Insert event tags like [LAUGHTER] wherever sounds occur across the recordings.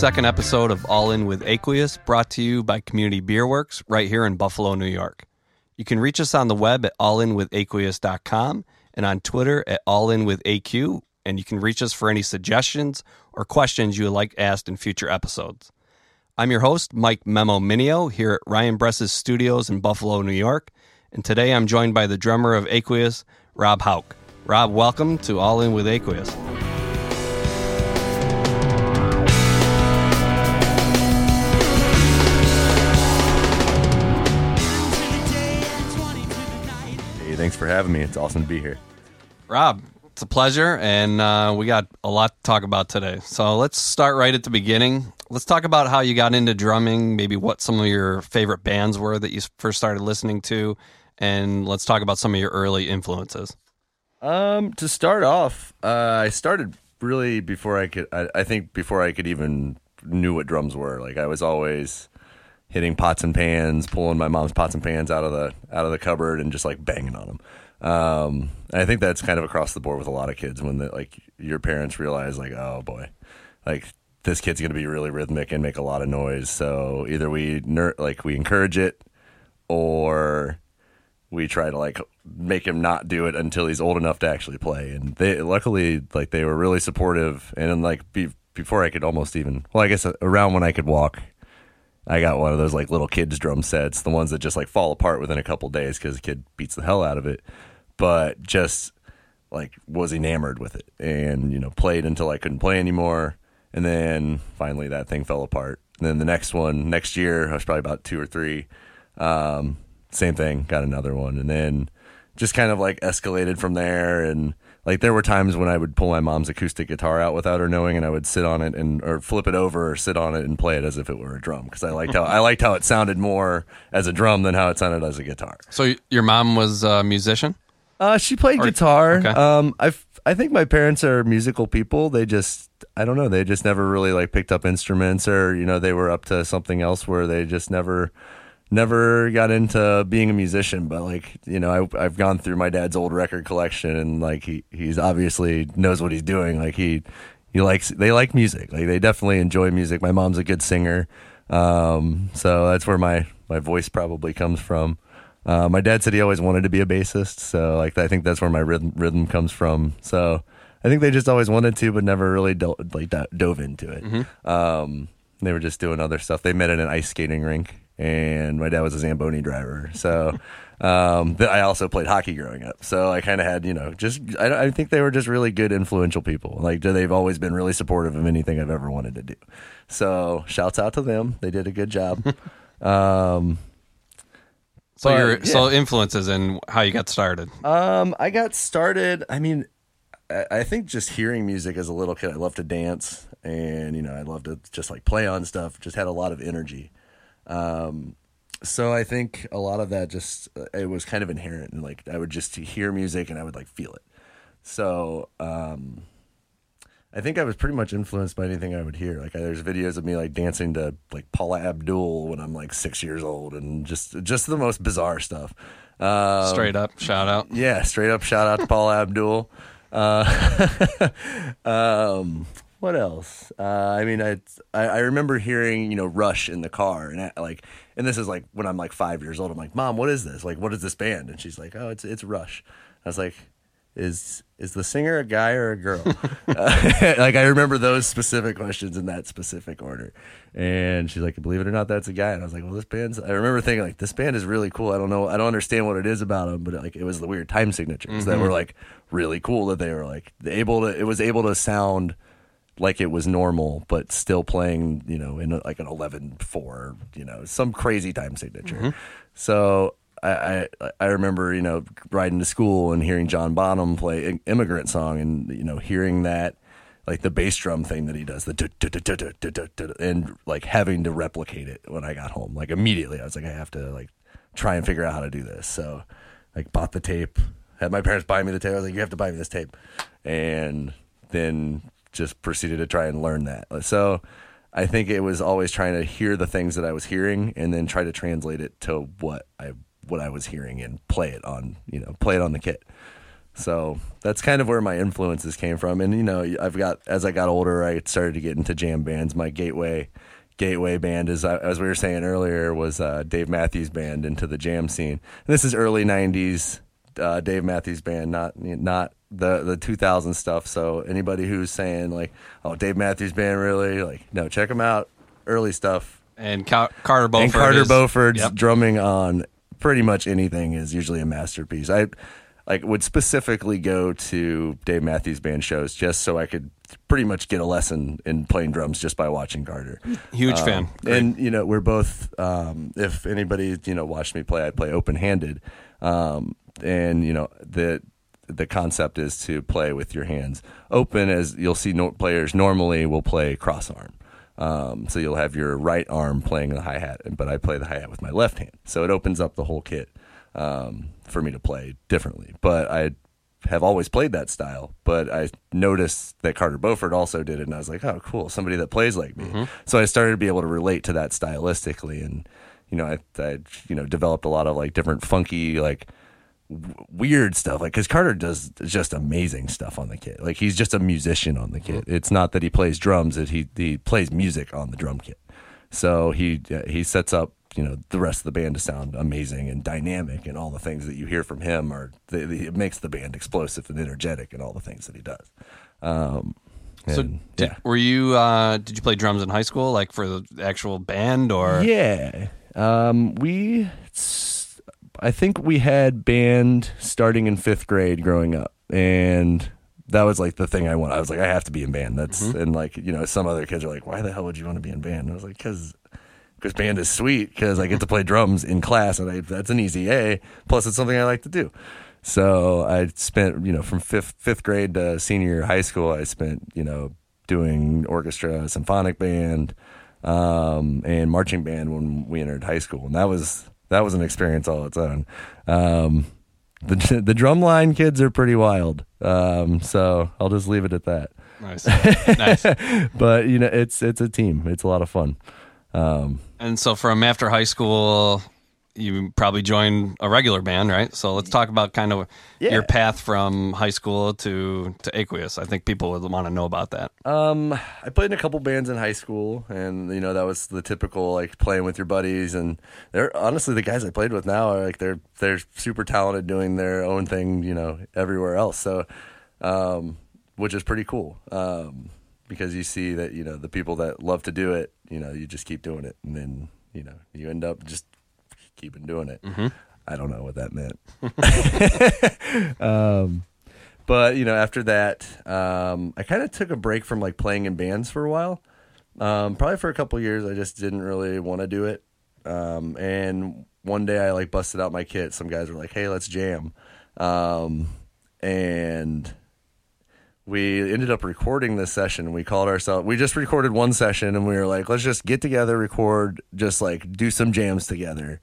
Second episode of All In with Aqueous, brought to you by Community Beer Works right here in Buffalo, New York. You can reach us on the web at allinwithaqueous.com and on Twitter at allinwithaq, and you can reach us for any suggestions or questions you would like asked in future episodes. I'm your host, Mike Memo Minio, here at Ryan Bress's studios in Buffalo, New York, and today I'm joined by the drummer of Aqueous, Rob Houk. Rob, welcome to All In with Aqueous. Thanks for having me. It's awesome to be here. Rob, it's a pleasure, and uh, we got a lot to talk about today. So let's start right at the beginning. Let's talk about how you got into drumming, maybe what some of your favorite bands were that you first started listening to, and let's talk about some of your early influences. Um, to start off, uh, I started really before I could. I, I think before I could even knew what drums were. Like I was always hitting pots and pans, pulling my mom's pots and pans out of the out of the cupboard, and just like banging on them. Um, I think that's kind of across the board with a lot of kids when the, like your parents realize like, oh boy, like this kid's gonna be really rhythmic and make a lot of noise. So either we ner- like we encourage it, or we try to like make him not do it until he's old enough to actually play. And they luckily like they were really supportive. And like be, before I could almost even well, I guess around when I could walk, I got one of those like little kids drum sets, the ones that just like fall apart within a couple days because the kid beats the hell out of it. But just like was enamored with it and you know played until I couldn't play anymore. And then finally that thing fell apart. And then the next one next year I was probably about two or three. Um, same thing, got another one, and then just kind of like escalated from there. And like there were times when I would pull my mom's acoustic guitar out without her knowing, and I would sit on it and or flip it over or sit on it and play it as if it were a drum because I liked how I liked how it sounded more as a drum than how it sounded as a guitar. So your mom was a musician? Uh, she played Or- guitar. okay. Um, I I think my parents are musical people. They just I don't know. They just never really like picked up instruments, or you know, they were up to something else where they just never never got into being a musician. But like you know, I, I've gone through my dad's old record collection, and like he he's obviously knows what he's doing. Like he he likes they like music. Like they definitely enjoy music. My mom's a good singer, um, so that's where my my voice probably comes from. Uh, my dad said he always wanted to be a bassist, so like I think that's where my rhythm rhythm comes from. So I think they just always wanted to, but never really do- like do- dove into it. Um, they were just doing other stuff. They met at an ice skating rink, and my dad was a zamboni driver. So [LAUGHS] um, th- I also played hockey growing up. So I kind of had you know just I, I think they were just really good, influential people. Like they've always been really supportive of anything I've ever wanted to do. So shouts out to them. They did a good job. [LAUGHS] um, So But, your yeah. so influences and how you got started. Um, I got started. I mean, I, I think just hearing music as a little kid, I loved to dance, and you know, I loved to just like play on stuff. Just had a lot of energy. Um, so I think a lot of that just uh, it was kind of inherent, and like I would just hear music and I would like feel it. So um, I think I was pretty much influenced by anything I would hear. Like there's videos of me like dancing to like Paula Abdul when I'm like six years old, and just just the most bizarre stuff. Um, Straight up, shout out. yeah, straight up shout out to Paul Abdul. Uh, [LAUGHS] um, what else? Uh, I mean, I, I I remember hearing you know Rush in the car, and I, like, and this is like when I'm like five years old. I'm like, Mom, what is this? Like, what is this band? And she's like, Oh, it's it's Rush. I was like, Is is the singer a guy or a girl? uh, [LAUGHS] [LAUGHS] like, I remember those specific questions in that specific order. And she's like, Believe it or not, that's a guy. And I was like, Well, this band's. I remember thinking like, this band is really cool. I don't know, I don't understand what it is about them, but like, it was the weird time signatures that were like really cool. That they were like able to. It was able to sound like it was normal, but still playing, you know, in a, like an 11 4, you know, some crazy time signature. Mm-hmm. So I, I, I remember, you know, riding to school and hearing John Bonham play Immigrant Song and, you know, hearing that, like the bass drum thing that he does, the and like having to replicate it when I got home. Like immediately, I was like, I have to like try and figure out how to do this. So, like, bought the tape, had my parents buy me the tape. I was like, you have to buy me this tape. And then just proceeded to try and learn that. So I think it was always trying to hear the things that I was hearing and then try to translate it to what I what I was hearing and play it on, you know, play it on the kit. So that's kind of where my influences came from. And you know, I've got as I got older, I started to get into jam bands. My gateway gateway band is as we were saying earlier was uh, Dave Matthews Band into the jam scene. And this is early '90s uh, Dave Matthews Band, not not the the 2000 stuff. So anybody who's saying like, "Oh, Dave Matthews Band, really?" Like, no, check them out. Early stuff. And Ca- Carter Beauford. and Carter is- Beauford's Yep. drumming on pretty much anything is usually a masterpiece. I like would specifically go to Dave Matthews Band shows just so I could pretty much get a lesson in playing drums just by watching Carter. Huge Um, fan. Great. And you know, we're both. Um, if anybody you know watched me play, I play open handed, um, and you know the the concept is to play with your hands open. As you'll see, no, players normally will play cross arm. Um, so you'll have your right arm playing the hi hat, but I play the hi hat with my left hand. So it opens up the whole kit um, for me to play differently. But I have always played that style, but I noticed that Carter Beauford also did it, and I was like, oh, cool, somebody that plays like me. So I started to be able to relate to that stylistically, and you know, I, I you know developed a lot of like different funky like weird stuff like because carter does just amazing stuff on the kit. Like he's just a musician on the kit. It's not that he plays drums that he he plays music on the drum kit. So he uh, he sets up you know the rest of the band to sound amazing and dynamic and all the things that you hear from him are the, the, it makes the band explosive and energetic and all the things that he does. Um so, and, did, were you? Uh, did you play drums in high school, like for the actual band, or? Yeah. Um, we, I think we had band starting in fifth grade growing up, and that was like the thing I want. I was like, I have to be in band. That's and like you know, some other kids are like, why the hell would you want to be in band? And I was like, because. Because band is sweet, because I get to play drums in class, and I, that's an easy A. Plus, it's something I like to do. So I spent, you know, from fifth fifth grade to senior high school, I spent, you know, doing orchestra, symphonic band, um, and marching band when we entered high school, and that was that was an experience all its own. Um, the [LAUGHS] the drumline kids are pretty wild, um, so I'll just leave it at that. nice, nice? [LAUGHS] But you know, it's it's a team. It's a lot of fun. Um, And so, from after high school, you probably joined a regular band, right? So let's talk about kind of Yeah. your path from high school to to Aqueous. I think people would want to know about that. Um, I played in a couple bands in high school, and you know that was the typical like playing with your buddies. And they're honestly the guys I played with now are like they're they're super talented doing their own thing, you know, everywhere else. So, um, which is pretty cool. Um, because you see that you know the people that love to do it, you know, you just keep doing it, and then you know you end up just keeping doing it. I don't know what that meant. [LAUGHS] um, but you know, after that, um, I kind of took a break from like playing in bands for a while. Um, probably for a couple years, I just didn't really want to do it. Um, and one day, I like busted out my kit. Some guys were like, "Hey, let's jam," um, and we ended up recording this session. We called ourselves. We just recorded one session, and we were like, "Let's just get together, record, just like do some jams together."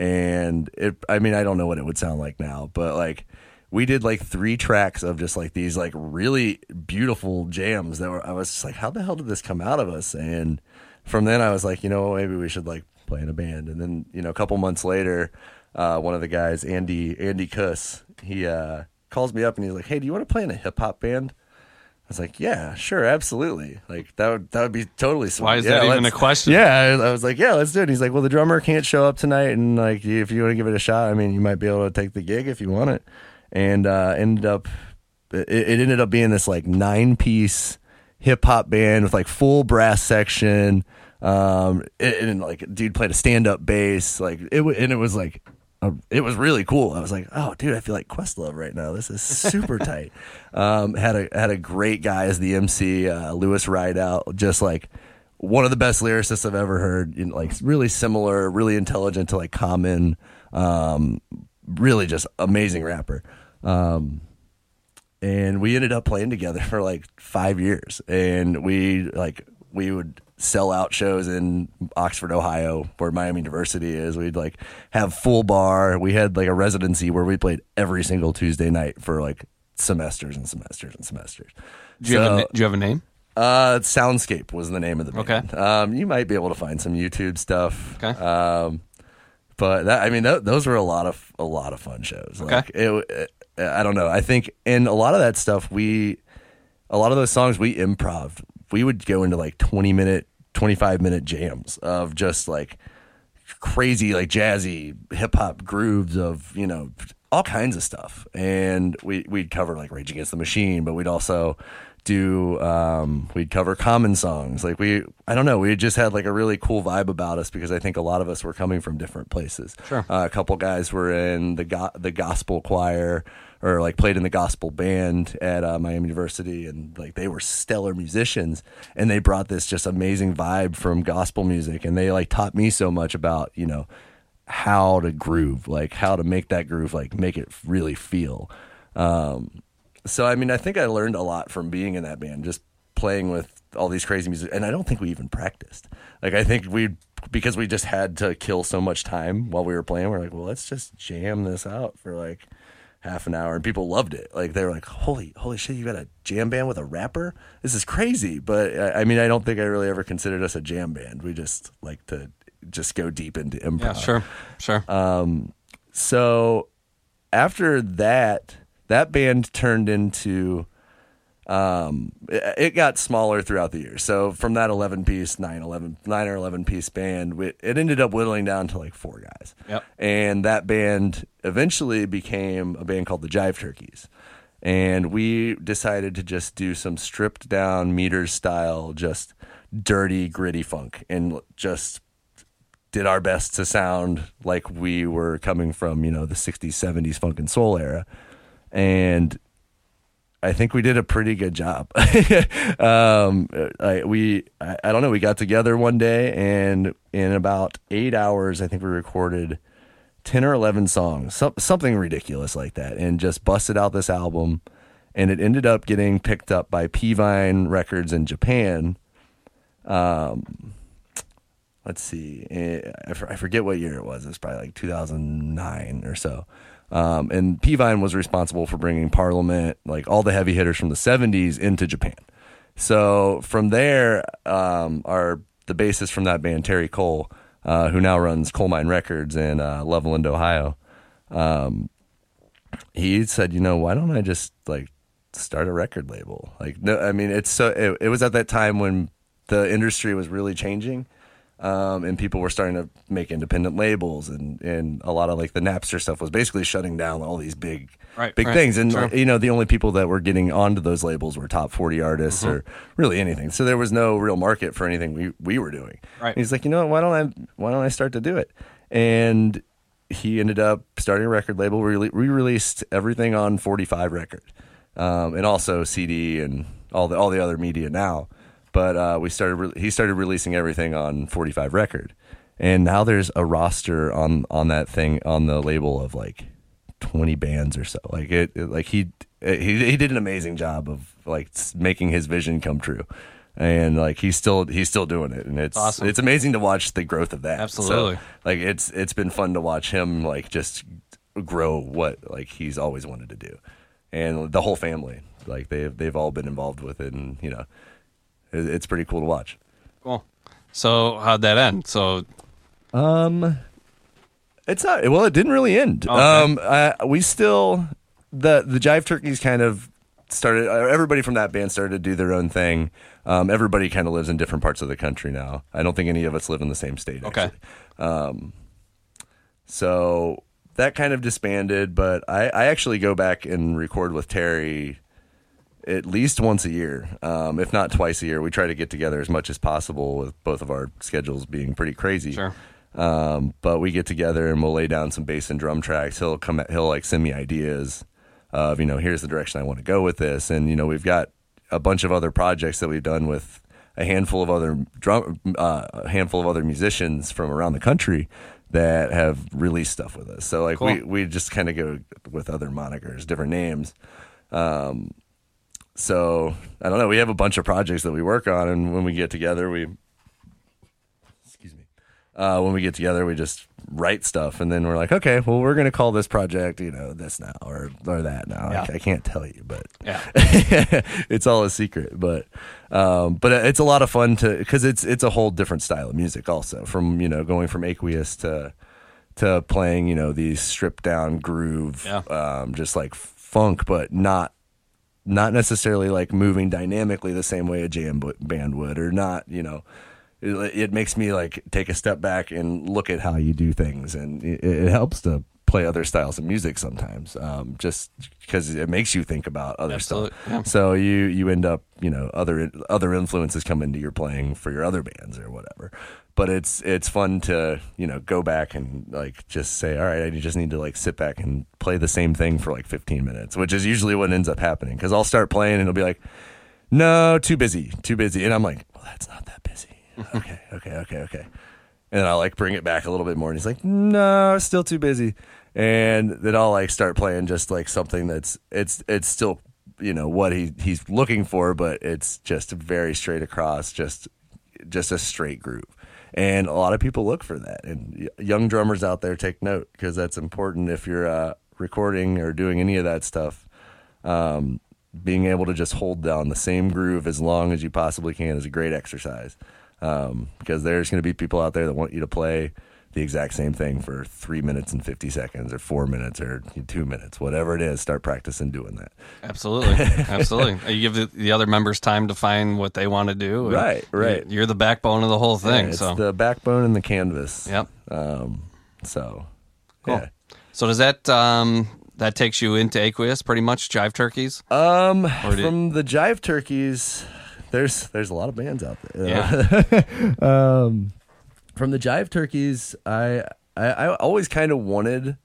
And it, I mean, I don't know what it would sound like now, but like we did like three tracks of just like these like really beautiful jams that were. I was just like, "How the hell did this come out of us?" And from then, I was like, you know, maybe we should like play in a band. And then, you know, a couple months later, uh, one of the guys, Andy Andy Kuss, he uh, calls me up and he's like, "Hey, do you want to play in a hip hop band?" I was like, "Yeah, sure, absolutely. Like that would that would be totally sweet." Why is Yeah, that even a question? Yeah, I I was like, "Yeah, let's do it." He's like, "Well, the drummer can't show up tonight, and like, if you want to give it a shot, I mean, you might be able to take the gig if you want it." And uh, ended up, it, it ended up being this like nine piece hip hop band with like full brass section. Um, and, and like, dude played a stand up bass, like it, and it was like it was really cool. I was like, "Oh, dude, I feel like Questlove right now. This is super [LAUGHS] tight." Um, had a had a great guy as the MC, uh, Lewis Rideout, just like one of the best lyricists I've ever heard. You know, like really similar, really intelligent to like Common. Um, really just amazing rapper. Um, and we ended up playing together [LAUGHS] for like five years and we like we would sell out shows in oxford ohio where miami university is we'd like have full bar we had like a residency where we played every single tuesday night for like semesters and semesters and semesters Do you, have a, do you have a name? uh, Soundscape was the name of the band. Okay. Um, you might be able to find some YouTube stuff. Okay. Um, but that, I mean, th- those were a lot of a lot of fun shows. Like it, it, I don't know. I think in a lot of that stuff, we, a lot of those songs we improv. We would go into like 20 minute, 25 minute jams of just like crazy, like jazzy hip hop grooves of, you know, all kinds of stuff. And we, we'd cover like Rage Against the Machine, but we'd also do um, we'd cover common songs like we i don't know we just had like a really cool vibe about us because i think a lot of us were coming from different places Sure. uh, a couple guys were in the go- the gospel choir or like played in the gospel band at uh, miami university and like they were stellar musicians and they brought this just amazing vibe from gospel music and they like taught me so much about you know how to groove like how to make that groove like make it really feel um, so I mean, I think I learned a lot from being in that band, just playing with all these crazy music. And I don't think we even practiced. Like I think we, because we just had to kill so much time while we were playing. We're like, well, let's just jam this out for like half an hour, and people loved it. Like they were like, holy, holy shit, you got a jam band with a rapper? This is crazy. But I, I mean, I don't think I really ever considered us a jam band. We just like to just go deep into improv. Yeah, sure, sure. Um, so after that, that band turned into um it, it got smaller throughout the year. So from that 11 piece, 9 11 9 or 11 piece band, we, it ended up whittling down to like four guys. Yep. And that band eventually became a band called the Jive Turkeys. And we decided to just do some stripped down meters style, just dirty, gritty funk and just did our best to sound like we were coming from, you know, the 60s, 70s funk and soul era. And I think we did a pretty good job. [LAUGHS] um, I, we, I, I don't know, we got together one day and in about eight hours, I think we recorded 10 or 11 songs, some, something ridiculous like that, and just busted out this album. And it ended up getting picked up by P Vine Records in Japan Um, let's see, eh, I I forget what year it was. It was probably like 2009 or so. Um, and P-Vine was responsible for bringing Parliament, like all the heavy hitters from the 70s into Japan. So from there, um, our the bassist from that band, Terry Cole, uh, who now runs Colemine Records in uh, Loveland, Ohio, he said, you know, why don't I just like start a record label? Like, no, I mean, it's so, it, it was at that time when the industry was really changing. Um, and people were starting to make independent labels and, and a lot of like the Napster stuff was basically shutting down all these big, Right, big right, things. And, you know, the only people that were getting onto those labels were top 40 artists Mm-hmm. or really anything. So there was no real market for anything we, we were doing. Right. And he's like, you know what, why don't I, why don't I start to do it? And he ended up starting a record label. We re-released everything on 45 record, um, and also CD and all the all the other media now. But uh, we started. Re- he started releasing everything on 45 record, and now there's a roster on on that thing on the label of like 20 bands or so. Like it, it- like he he he did an amazing job of like making his vision come true. And like he's still he's still doing it, and it's Awesome. it's amazing to watch the growth of that. So, Absolutely. like it's it's been fun to watch him like just grow what like he's always wanted to do, and the whole family like they've they've all been involved with it, and you know, it, it's pretty cool to watch. Cool. So how'd that end? So um, It's not well. It didn't really end. Okay. Um, I, we still the the Jive Turkeys kind of started. uh, Everybody from that band started to do their own thing. Um, everybody kind of lives in different parts of the country now. I don't think any of us live in the same state. Okay. Actually. So that kind of disbanded, but I, I actually go back and record with Terry at least once a year, um, if not twice a year. We try to get together as much as possible with both of our schedules being pretty crazy. Sure. Um, but we get together and we'll lay down some bass and drum tracks. He'll come, at, he'll like send me ideas of, you know, here's the direction I want to go with this. And, you know, we've got a bunch of other projects that we've done with a handful of other drum, uh, a handful of other musicians from around the country that have released stuff with us. So like Cool. we, we just kind of go with other monikers, different names. Um, so I don't know. We have a bunch of projects that we work on, and when we get together, we excuse me. Uh, when we get together, we just write stuff, and then we're like, okay, well, we're gonna call this project, you know, this now or or that now. Yeah. I, I can't tell you, but Yeah. [LAUGHS] it's all a secret. But um, but it's a lot of fun to because it's it's a whole different style of music, also from you know going from aqueous to to playing you know these stripped down groove, Yeah. um, just like funk, but not not necessarily like moving dynamically the same way a jam b- band would, or not, you know. It, it makes me like take a step back and look at how you do things, and it, it helps to play other styles of music sometimes, um, just because it makes you think about other Absolute- stuff. yeah. So you you end up you know other other influences come into your playing for your other bands or whatever. But it's it's fun to you know go back and like just say all right I just need to like sit back and play the same thing for like 15 minutes, which is usually what ends up happening because I'll start playing and it'll be like no too busy too busy and I'm like well that's not that busy. [LAUGHS] Okay okay okay okay. And I'll like bring it back a little bit more and he's like no still too busy. And then I'll like start playing just like something that's it's it's still you know what he he's looking for but it's just very straight across just just a straight groove and a lot of people look for that. And young drummers out there take note because that's important if you're uh, recording or doing any of that stuff. Um, being able to just hold down the same groove as long as you possibly can is a great exercise. Um, because there's going to be people out there that want you to play the exact same thing for three minutes and 50 seconds or four minutes or two minutes whatever it is start practicing doing that Absolutely, [LAUGHS] absolutely. You give the, the other members time to find what they want to do. Right, right. You're, the backbone of the whole thing. it's so, the backbone and the canvas yep. um, so Cool. yeah So does that um that takes you into Aqueous pretty much? Jive turkeys. Um, from the Jive Turkeys, there's there's a lot of bands out there. Yeah. [LAUGHS] um, from the Jive Turkeys, I I, I always kind of wanted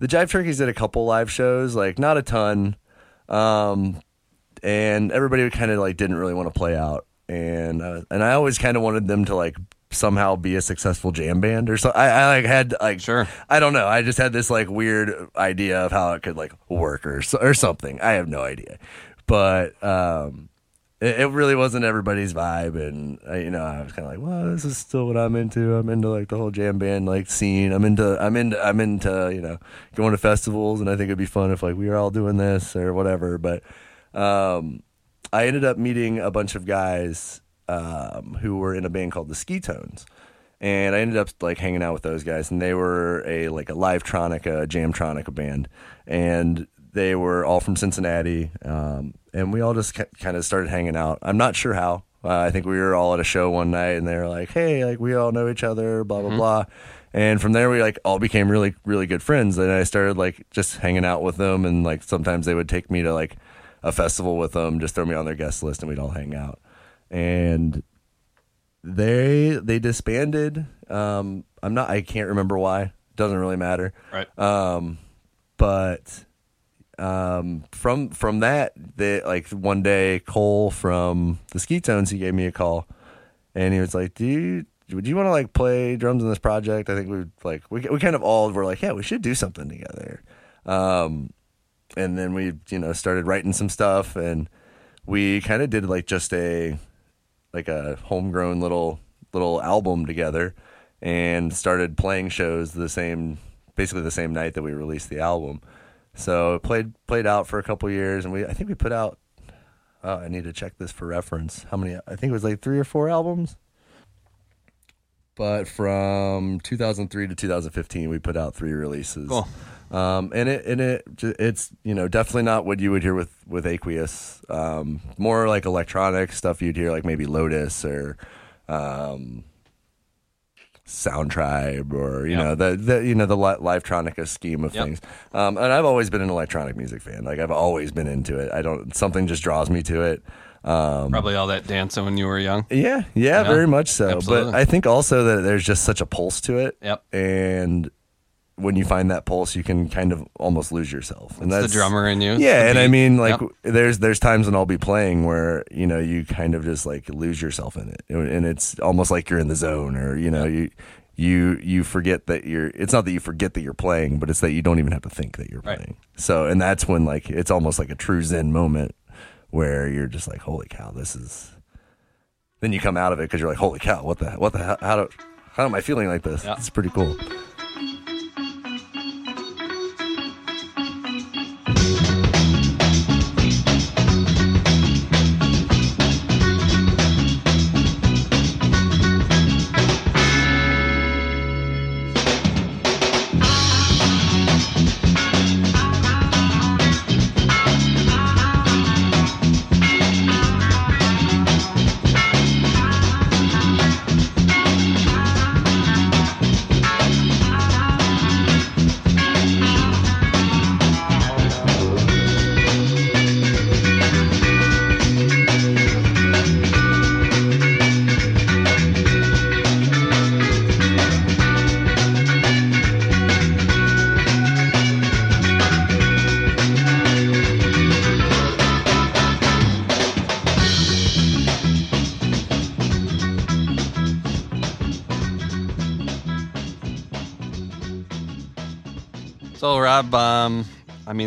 the Jive Turkeys did a couple live shows, like not a ton, um, and everybody kind of like didn't really want to play out, and uh, and I always kind of wanted them to like somehow be a successful jam band or so. I, I like had like Sure. I don't know. I just had this like weird idea of how it could like work or or something. I have no idea, but um, it, it really wasn't everybody's vibe, and uh, you know, I was kind of like, well, this is still what I'm into. I'm into like the whole jam band like scene. I'm into I'm into I'm into you know going to festivals, and I think it'd be fun if like we were all doing this or whatever. But um, I ended up meeting a bunch of guys um, who were in a band called the Ski Tones. And I ended up like hanging out with those guys, and they were a like a livetronic, a jamtronic band, and they were all from Cincinnati, um, and we all just kind of started hanging out. I'm not sure how. Uh, I think we were all at a show one night, and they were like, "Hey, like we all know each other," blah blah blah. And from there, we like all became really really good friends. And I started like just hanging out with them, and like sometimes they would take me to like a festival with them, just throw me on their guest list, and we'd all hang out. And they they disbanded. Um, I'm not. I can't remember why. Doesn't really matter. Right. Um, but um, from from that, they like one day Cole from the Ski Tones, he gave me a call, and he was like, "Do you would you want to like play drums in this project?" I think we like we we kind of all were like, "Yeah, we should do something together." Um, and then we you know started writing some stuff, and we kind of did like just a like a homegrown little little album together and started playing shows the same basically the same night that we released the album so it played played out for a couple years and we i think we put out oh, i need to check this for reference how many i think it was like three or four albums but from 2003 to 2015 we put out three releases Cool. um, and it and it it's you know definitely not what you would hear with with Aqueous. Um, more like electronic stuff you'd hear like maybe Lotus or um, Sound Tribe or you Yep. know the, the you know the li- Livetronica scheme of Yep. things. Um, and I've always been an electronic music fan. Like I've always been into it. I don't something just draws me to it. Um, Probably all that dancing when you were young. yeah, yeah, Yeah, very much so. absolutely. But I think also that there's just such a pulse to it. Yep. And when you find that pulse, you can kind of almost lose yourself. And that's the drummer in you. Yeah, and I mean, like, Yep. there's there's times when I'll be playing where you know you kind of just like lose yourself in it, and it's almost like you're in the zone, or you know you. You you forget that you're. It's not that you forget that you're playing, but it's that you don't even have to think that you're Right. playing. So, and that's when like it's almost like a true zen moment where you're just like, holy cow, this is. Then you come out of it because you're like, holy cow, what the what the? How do how am I feeling like this? Yeah. It's pretty cool.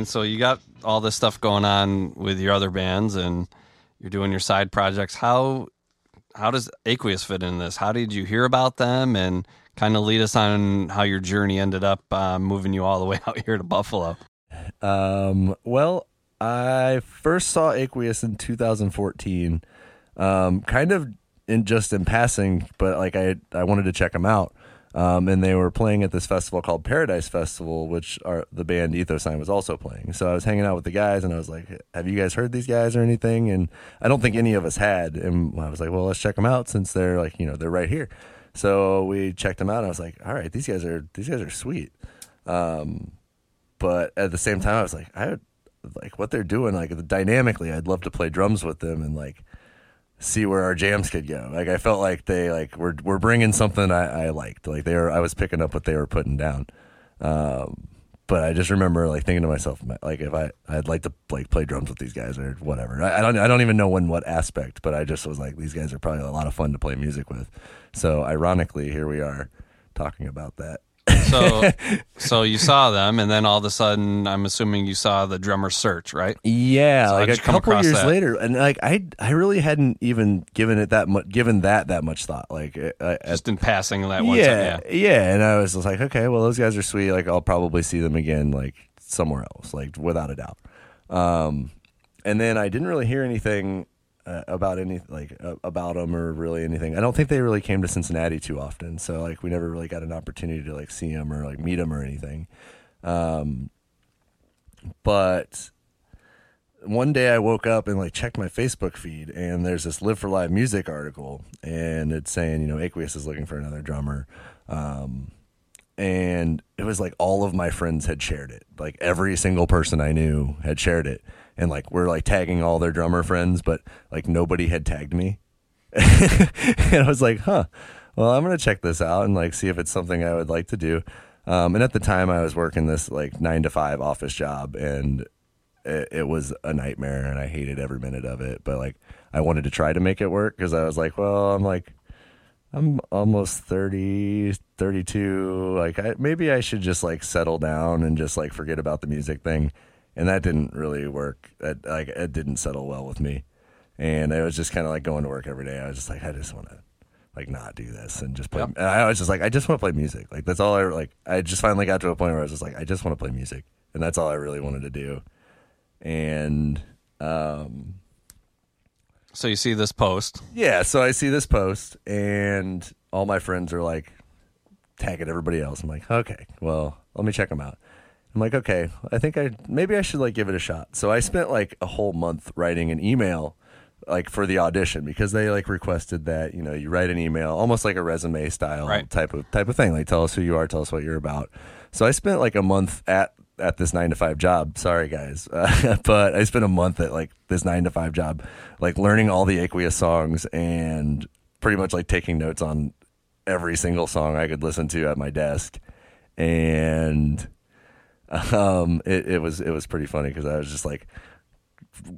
Mean, so you got all this stuff going on with your other bands, and you're doing your side projects. How how does Aqueous fit in this? How did you hear about them, and kind of lead us on how your journey ended up uh, moving you all the way [LAUGHS] out here to Buffalo? Um, well, I first saw Aqueous in 2014, um, kind of in just in passing, but like I I wanted to check them out. Um, and they were playing at this festival called Paradise Festival, which the band Ethosine was also playing. So I was hanging out with the guys, and I was like, "Have you guys heard these guys or anything?" And I don't think any of us had. And I was like, "Well, let's check them out since they're like, you know, they're right here." So we checked them out. And I was like, "All right, these guys are these guys are sweet." Um, but at the same time, I was like, I like what they're doing, like dynamically. I'd love to play drums with them and like see where our jams could go. Like I felt like they like were were bringing something I, I liked. Like they were, I was picking up what they were putting down. Um, but I just remember like thinking to myself, like if I I'd like to like play drums with these guys or whatever. I, I don't I don't even know in what aspect, but I just was like these guys are probably a lot of fun to play music with. So ironically, here we are talking about that. So, [LAUGHS] so you saw them, and then all of a sudden, I'm assuming you saw the drummer search, right? Yeah, So like a couple years that? later, and like I, I really hadn't even given it that much, given that that much thought. Like, I, I- Just in passing that one yeah, time. yeah, and I was just like, okay, well, those guys are sweet. Like, I'll probably see them again, like somewhere else, like without a doubt. Um, and then I didn't really hear anything uh, about any like uh, about them or really anything. I don't think they really came to Cincinnati too often, so like we never really got an opportunity to like see them or like meet them or anything. Um, but one day I woke up and like checked my Facebook feed, and there's this Live for Live music article, and it's saying you know Aqueous is looking for another drummer, um, and it was like all of my friends had shared it, like every single person I knew had shared it, and like we're like tagging all their drummer friends, but like nobody had tagged me, [LAUGHS] and I was like, huh, well I'm gonna check this out and like see if it's something I would like to do. Um, and at the time, I was working this like nine to five office job, and it, it was a nightmare and I hated every minute of it. But like, I wanted to try to make it work because I was like, well, I'm like, I'm almost 30, 32. Like, I, maybe I should just like settle down and just like forget about the music thing. And that didn't really work. That like, it didn't settle well with me. And I was just kind of like going to work every day. I was just like, I just want to like not do this and just play. Yep. And I was just like, I just want to play music. Like that's all I like. I just finally got to a point where I was just like, I just want to play music, and that's all I really wanted to do. And um, So you see this post. yeah, so I see this post, and all my friends are like tagging everybody else. I'm like, okay, well, let me check them out. I'm like, okay, I think I maybe I should like give it a shot. So I spent like a whole month writing an email like for the audition because they like requested that, you know, you write an email almost like a resume style Right. type of type of thing. Like tell us who you are, tell us what you're about. So I spent like a month at at this 9 to 5 job. Sorry guys. Uh, [LAUGHS] but I spent a month at like this 9 to 5 job like learning all the Aqueous songs and pretty much like taking notes on every single song I could listen to at my desk. And [LAUGHS] um, it, it was it was pretty funny because I was just like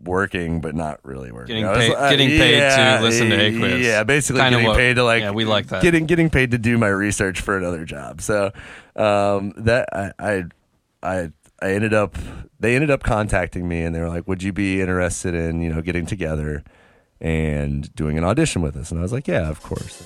working but not really working. Getting I was paid- like- getting paid to listen to Aqueous. Yeah, basically Kinda getting what- paid to like yeah, we like that. Getting getting paid to do my research for another job. So um, that I, I I I ended up they ended up contacting me and they were like, "Would you be interested in you know getting together and doing an audition with us?" And I was like, "Yeah, of course."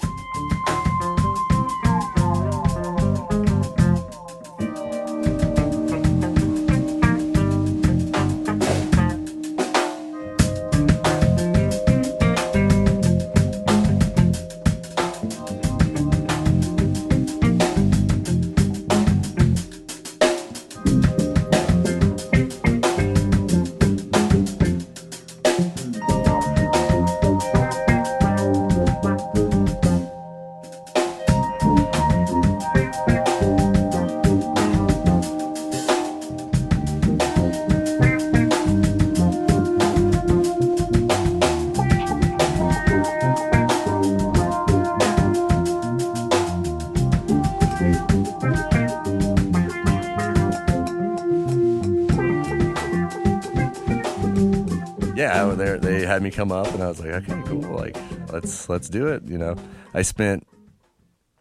Come up, and I was like, okay, cool, like let's let's do it. You know, I spent,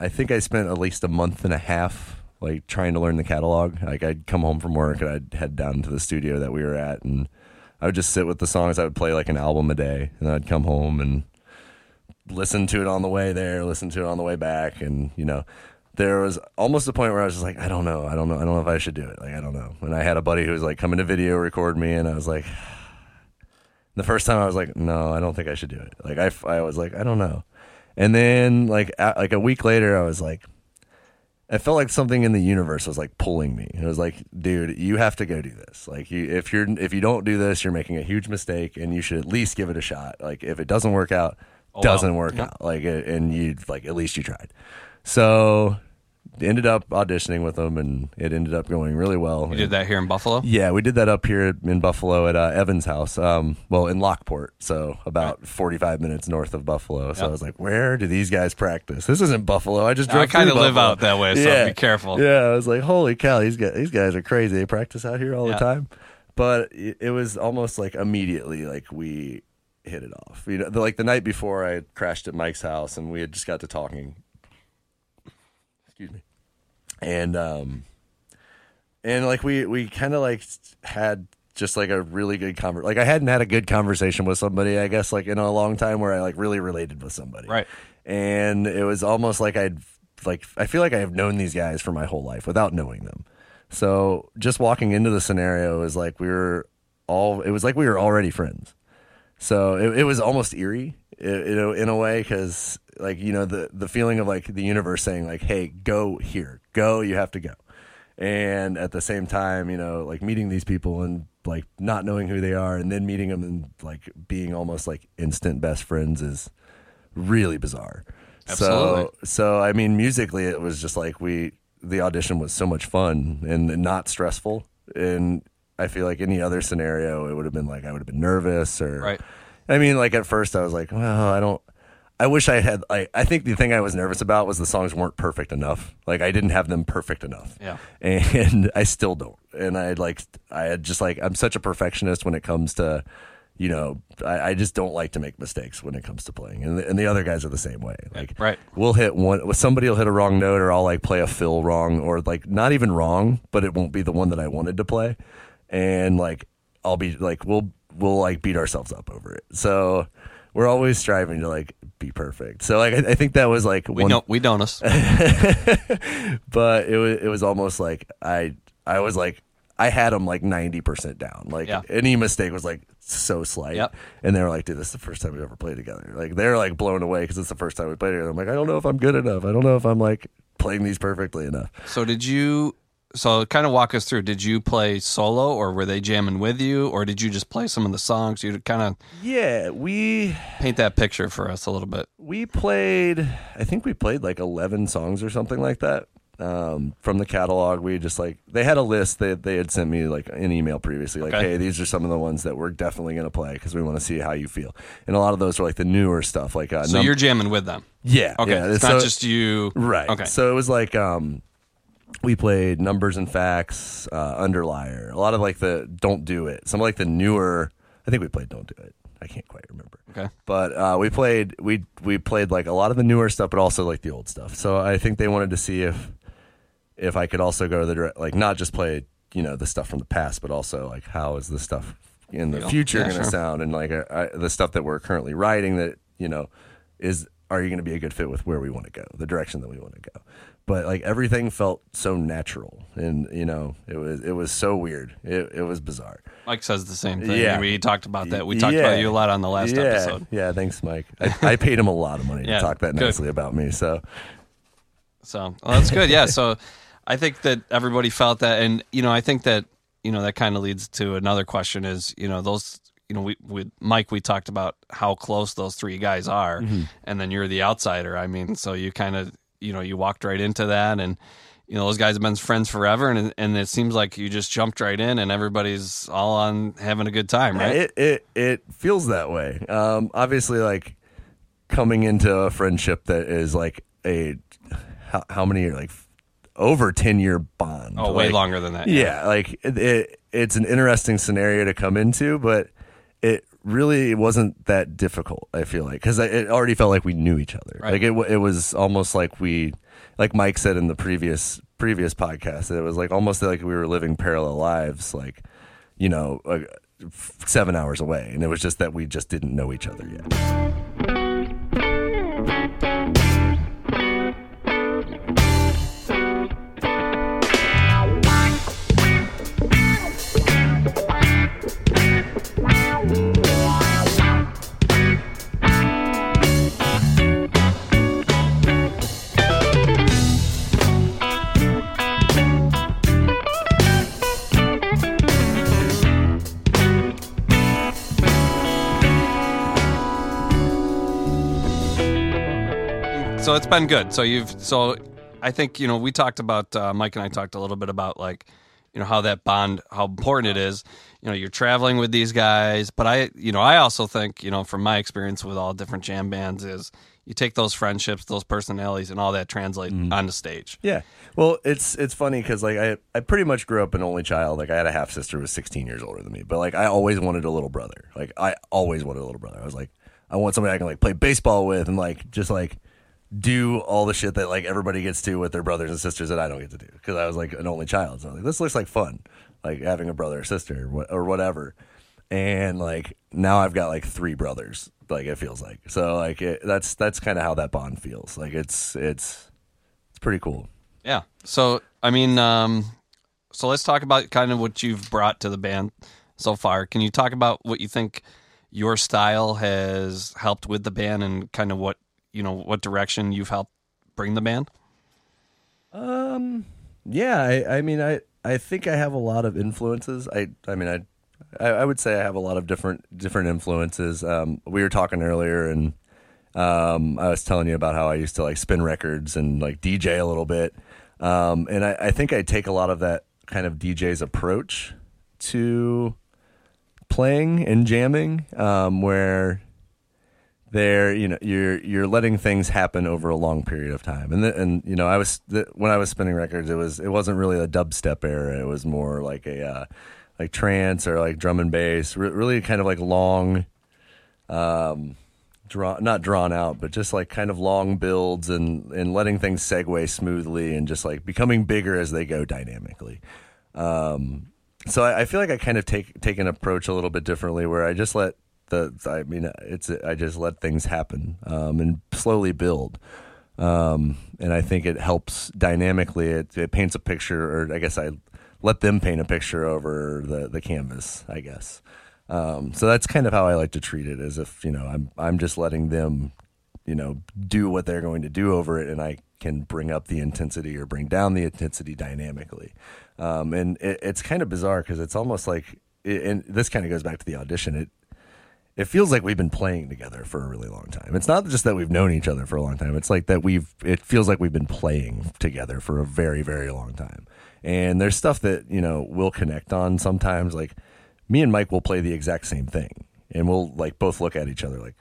I think I spent at least a month and a half like trying to learn the catalog. Like I'd come home from work and I'd head down to the studio that we were at, and I would just sit with the songs. I would play like an album a day, and I'd come home and listen to it on the way there, listen to it on the way back, and you know. There was almost a point where I was just like, I don't know, I don't know, I don't know if I should do it. Like, I don't know. And I had a buddy who was like, coming to video, record me, and I was like, the first time I was like, no, I don't think I should do it. Like I, I was like, I don't know. And then like a, like a week later, I was like, I felt like something in the universe was like pulling me. It was like, dude, you have to go do this. Like you, if you're if you don't do this, you're making a huge mistake, and you should at least give it a shot. Like if it doesn't work out, Oh, doesn't wow. work Yeah. out. Like and you like at least you tried. So ended up auditioning with them, and it ended up going really well. You did that here in Buffalo? Yeah, we did that up here in Buffalo at uh, Evan's house. Um, well, in Lockport, so about forty-five minutes north of Buffalo. So Yeah. I was like, "Where do these guys practice? This isn't Buffalo. I just drove. I kinda live out that way, so be careful. Yeah, I was like, "Holy cow, these guys, these guys are crazy. They practice out here all Yeah. the time." But it, it was almost like immediately, like we hit it off. You know, the, like the night before, I crashed at Mike's house, and we had just got to talking. Excuse me, and um, and like we we kind of like had just like a really good conver like I hadn't had a good conversation with somebody I guess like in a long time where I like really related with somebody. Right. and it was almost like I'd like I feel like I have known these guys for my whole life without knowing them. So just walking into the scenario is like we were all it was like we were already friends. So it, it was almost eerie in a, in a way because like you know the the feeling of like the universe saying like hey go here. Go. You have to go. And at the same time you know like meeting these people and like not knowing who they are and then meeting them and like being almost like instant best friends is really bizarre. Absolutely. so so i mean musically it was just like we the audition was so much fun and not stressful. And i feel like any other scenario it would have been like i would have been nervous or Right. I mean, like at first I was like, well, I don't. I wish I had. I I think the thing I was nervous about was the songs weren't perfect enough. Like I didn't have them perfect enough. Yeah. And [LAUGHS] I still don't. And I like. I had just like. I'm such a perfectionist when it comes to. You know, I, I just don't like to make mistakes when it comes to playing, and the, and the other guys are the same way. Like, Right. we'll hit one. Somebody will hit a wrong note, or I'll like play a fill wrong, or like not even wrong, but it won't be the one that I wanted to play, and like I'll be like, we'll we'll like beat ourselves up over it. So we're always striving to like be perfect. So like I, I think that was like We one, don't we don't us. [LAUGHS] but it was it was almost like I I was like I had them like ninety percent down. Like Yeah. any mistake was like so slight. Yep. And they were like, "Dude, this is the first time we ever played together." Like they're like blown away because it's the first time we played together. I'm like, I don't know if I'm good enough. I don't know if I'm like playing these perfectly enough. So did you so kind of walk us through. Did you play solo or were they jamming with you or did you just play some of the songs? You kind of Yeah, we paint that picture for us a little bit. we played. I think we played like eleven songs or something like that. Um, from the catalog, we just like they had a list that they had sent me like an email previously, like, Okay. "Hey, these are some of the ones that we're definitely going to play because we want to see how you feel." And a lot of those were like the newer stuff, like uh, So num- you're jamming with them. yeah, Okay. yeah. it's So- not just you. Right. Okay. So it was like um we played numbers and facts, uh underlier. A lot of like the don't do it. Some of like the newer I think we played don't do it. I can't quite remember. Okay. But uh we played we we played like a lot of the newer stuff but also like the old stuff. So I think they wanted to see if if I could also go the direct like not just play, you know, the stuff from the past but also like how is the stuff in the future Yeah, going to sure. sound and like uh, I, the stuff that we're currently writing that, you know, is are you going to be a good fit with where we want to go, the direction that we want to go. But like everything felt so natural, and you know, it was it was so weird. It it was bizarre. Mike says the same thing. Yeah. We talked about that. We talked Yeah. about you a lot on the last yeah. episode. Yeah, thanks, Mike. I, I paid him a lot of money to [LAUGHS] talk that good. nicely about me. So So well, that's good. Yeah. So I think that everybody felt that, and you know, I think that you know that kind of leads to another question: is you know those you know we with Mike we talked about how close those three guys are, Mm-hmm. and then you're the outsider. I mean, so you kind of you know you walked right into that, and you know those guys have been friends forever, and and it seems like you just jumped right in, and everybody's all on having a good time, right? It it it feels that way. Um, obviously, like coming into a friendship that is like a how, how many like over ten year bond. oh, way Like, longer than that. Yeah, like it, it, it's an interesting scenario to come into, but it really it wasn't that difficult. I feel like because it already felt like we knew each other. Right. Like it, it was almost like we, like Mike said in the previous previous podcast. It was like almost like we were living parallel lives, like you know, uh, seven hours away, and it was just that we just didn't know each other yet. So it's been good. So you've so I think you know we talked about uh, Mike and I talked a little bit about like you know how that bond how important it is. You know you're traveling with these guys, but I you know I also think you know from my experience with all different jam bands is you take those friendships, those personalities, and all that translate on the stage. Yeah. Well, it's it's funny because like I I pretty much grew up an only child. Like I had a half sister who was 16 years older than me, but like I always wanted a little brother. Like I always wanted a little brother. I was like I want somebody I can like play baseball with and like just like do all the shit that like everybody gets to with their brothers and sisters that I don't get to do because I was like an only child. So like this looks like fun, like having a brother or sister or, or whatever. And like now I've got like three brothers. Like it feels like so like it, that's that's kind of how that bond feels. Like it's it's it's pretty cool. Yeah. So I mean, um, so let's talk about kind of what you've brought to the band so far. Can you talk about what you think your style has helped with the band and kind of what you know what direction you've helped bring the band? Um. Yeah. I. I mean. I. I think I have a lot of influences. I. I mean. I. I, I would say I have a lot of different different influences. Um. We were talking earlier, and um, I was telling you about how I used to like spin records and like DJ a little bit. Um. And I. I think I take a lot of that kind of DJ's approach to playing and jamming, um, where there you know you're you're letting things happen over a long period of time. And the, and you know I was the, when I was spinning records it was it wasn't really a dubstep era. It was more like a uh, like trance or like drum and bass re- really kind of like long um draw not drawn out but just like kind of long builds and and letting things segue smoothly and just like becoming bigger as they go dynamically. Um so I, I feel like I kind of take take an approach a little bit differently where I just let the I mean it's I just let things happen um, and slowly build. Um, and I think it helps dynamically. It, it paints a picture, or I guess I let them paint a picture over the the canvas. I guess. Um, so that's kind of how I like to treat it, as if you know I'm I'm just letting them, you know, do what they're going to do over it, and I can bring up the intensity or bring down the intensity dynamically. Um, and it, it's kind of bizarre because it's almost like, and this kind of goes back to the audition. It it feels like we've been playing together for a really long time. It's not just that we've known each other for a long time. It's like that we've it feels like we've been playing together for a very very long time. And there's stuff that, you know, we'll connect on sometimes like me and Mike will play the exact same thing and we'll like both look at each other like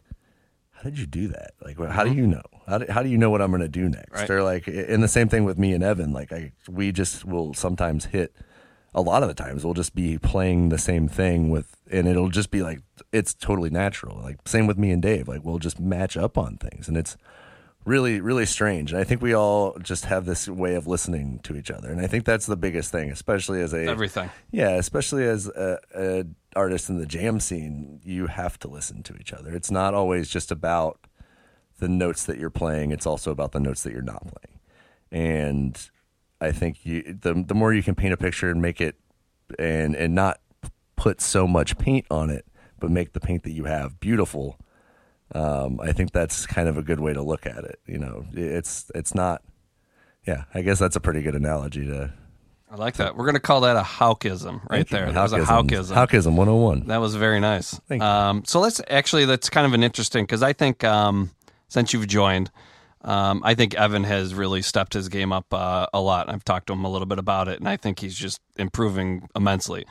how did you do that? Like how do mm-hmm. you know? How do, how do you know what I'm going to do next? Right. Or like and the same thing with me and Evan like I we just will sometimes hit a lot of the times we'll just be playing the same thing with and it'll just be like it's totally natural. Like same with me and dave. Like we'll just match up on things and it's really really strange. And i think we all just have this way of listening to each other and i think that's the biggest thing especially as a Everything. yeah especially as a, a artist in the jam scene you have to listen to each other. It's not always just about the notes that you're playing. It's also about the notes that you're not playing. And I think you the the more you can paint a picture and make it and and not put so much paint on it, but make the paint that you have beautiful. Um, I think that's kind of a good way to look at it. You know, it's it's not. Yeah, I guess that's a pretty good analogy to. I like that. We're gonna call that a Houkism right there. That was a Houkism. Houkism 101. That was very nice. Thank you. Um, so let's actually that's kind of an interesting because I think um, since you've joined, um, I think Evan has really stepped his game up uh, a lot. I've talked to him a little bit about it, and I think he's just improving immensely.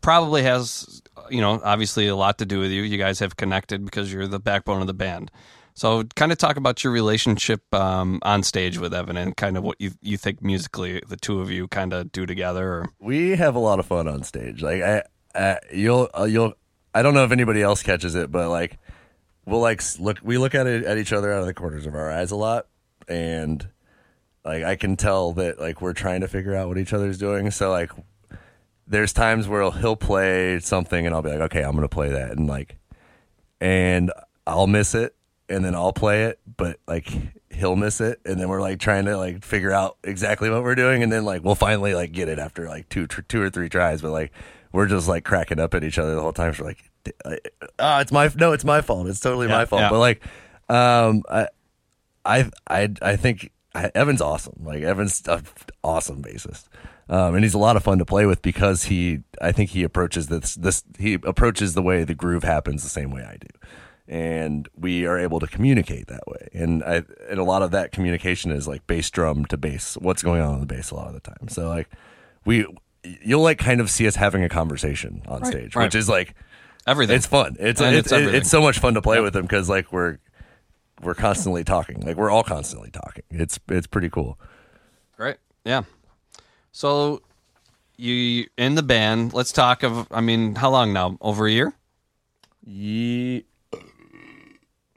Probably has you know obviously a lot to do with you. You guys have connected because you're the backbone of the band. So, kind of talk about your relationship um, on stage with Evan and kind of what you you think musically the two of you kind of do together. Or we have a lot of fun on stage. Like I, I you'll, uh, you'll. I don't know if anybody else catches it, but like, we'll like look. We look at it at each other out of the corners of our eyes a lot, and like I can tell that like we're trying to figure out what each other's doing. So like there's times where he'll play something and I'll be like, okay, I'm gonna play that, and like, and I'll miss it, and then I'll play it, but like he'll miss it, and then we're like trying to like figure out exactly what we're doing, and then like we'll finally like get it after like two two or three tries, but like we're just like cracking up at each other the whole time. So like, ah, it's my no, it's my fault. It's totally Yeah, my fault. yeah. But like, um, I, I, I, I think Evan's awesome. Like Evan's an awesome bassist. Um, and he's a lot of fun to play with because he, I think he approaches this, this, he approaches the way the groove happens the same way I do. And we are able to communicate that way. And I, and a lot of that communication is like bass drum to bass, what's going on in the bass a lot of the time. So like we, you'll like kind of see us having a conversation on stage, right. which is like, Everything. it's fun. It's And it's, it's it's, so much fun to play with them because like we're we're constantly talking. Like we're all constantly talking. It's it's pretty cool. Great. Yeah. So you in the band, let's talk of I mean, how long now? Over a year? Ye.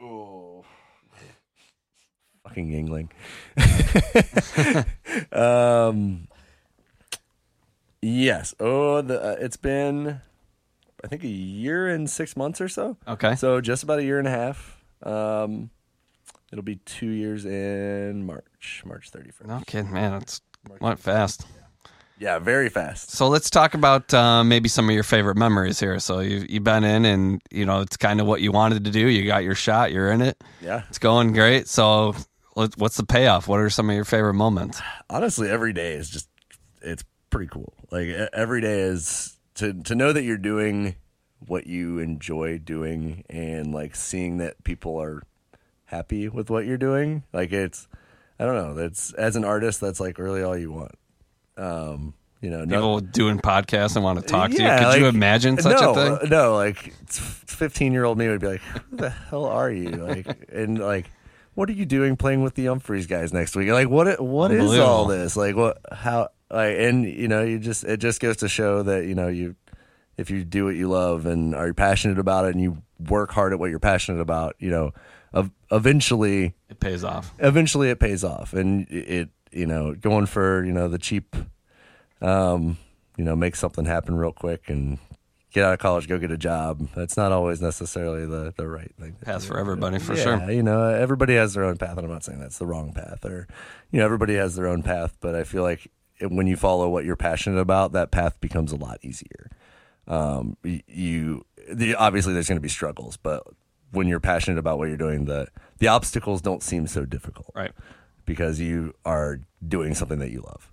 Oh. Fucking Yuengling. [LAUGHS] um. Yes. Oh, the uh, it's been, I think a year and six months or so. Okay. So just about a year and a half. Um, it'll be two years in March, March thirty first. No kidding, man. It's went fast. Yeah, very fast. So let's talk about uh, maybe some of your favorite memories here. So you you've been in, and you know it's kind of what you wanted to do. You got your shot. You're in it. Yeah. It's going great. So what's the payoff? What are some of your favorite moments? honestly every day is just it's pretty cool like every day is to to know that you're doing what you enjoy doing and like seeing that people are happy with what you're doing like it's i don't know that's as an artist that's like really all you want um you know no, People doing podcasts and want to talk to you. Yeah, Could you imagine such no, a thing? No, like fifteen year old me would be like, "Who the hell are you?" Like, and like, what are you doing playing with the Umphrey's guys next week? Like, what? What is all this? Like, what? How? Like, and you know, you just it just goes to show that you know you if you do what you love and are passionate about it and you work hard at what you're passionate about, you know, ev- eventually It pays off. eventually it pays off and it you know going for you know the cheap um you know make something happen real quick and get out of college go get a job that's not always necessarily the the right thing Path for everybody, for yeah, sure. you know everybody has their own path and i'm not saying that's the wrong path or you know everybody has their own path but i feel like when you follow what you're passionate about that path becomes a lot easier um you the, obviously there's going to be struggles but when you're passionate about what you're doing the the obstacles don't seem so difficult Right. because you are doing something that you love.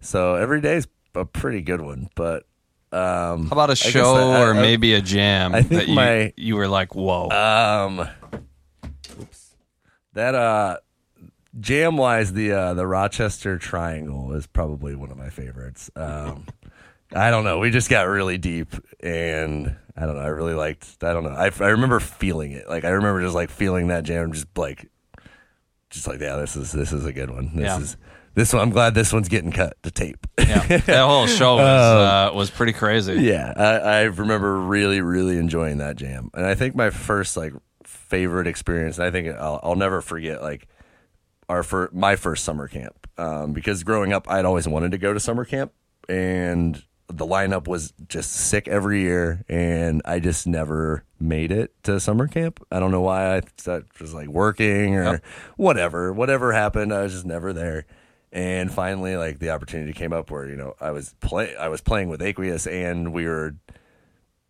So every day is a pretty good one, but um, How about a show that- or I- maybe a jam I think that you, my- you were like, whoa. um, oops, that uh, jam wise, the uh, the Rochester Triangle is probably one of my favorites. Um, I don't know, we just got really deep, and I don't know, I really liked. I don't know, I I remember feeling it, like I remember just like feeling that jam, just like, just like yeah, this is this is a good one. This Yeah. is this one. I'm glad this one's getting cut to tape. yeah. That whole show [LAUGHS] was, uh, was pretty crazy. Yeah, I, I remember really, really enjoying that jam, and I think my first like favorite experience. And I think I'll, I'll never forget like our fir- my first summer camp um, because growing up, I'd always wanted to go to summer camp, and the lineup was just sick every year, and I just never made it to summer camp. I don't know why. I thought it was like working or Yep. whatever. Whatever happened, I was just never there. And finally, like the opportunity came up where you know I was play I was playing with Aqueous, and we were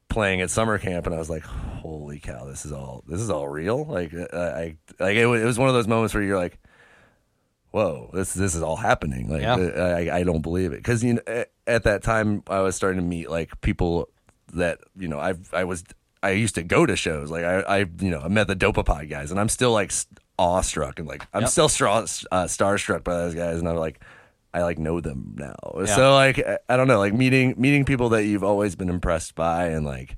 playing at summer camp, and I was like, "Holy cow, this is all this is all real!" Like I, I like it, it was one of those moments where you're like, "Whoa, this this is all happening!" Like Yeah. I, I don't believe it because you know at, at that time I was starting to meet like people that you know I I was I used to go to shows like I I you know I met the Dopapod guys, and I'm still like awestruck and like I'm Yep. still stra- uh, starstruck by those guys, and I'm like. I like know them now, Yeah. so like I, I don't know, like meeting meeting people that you've always been impressed by, and like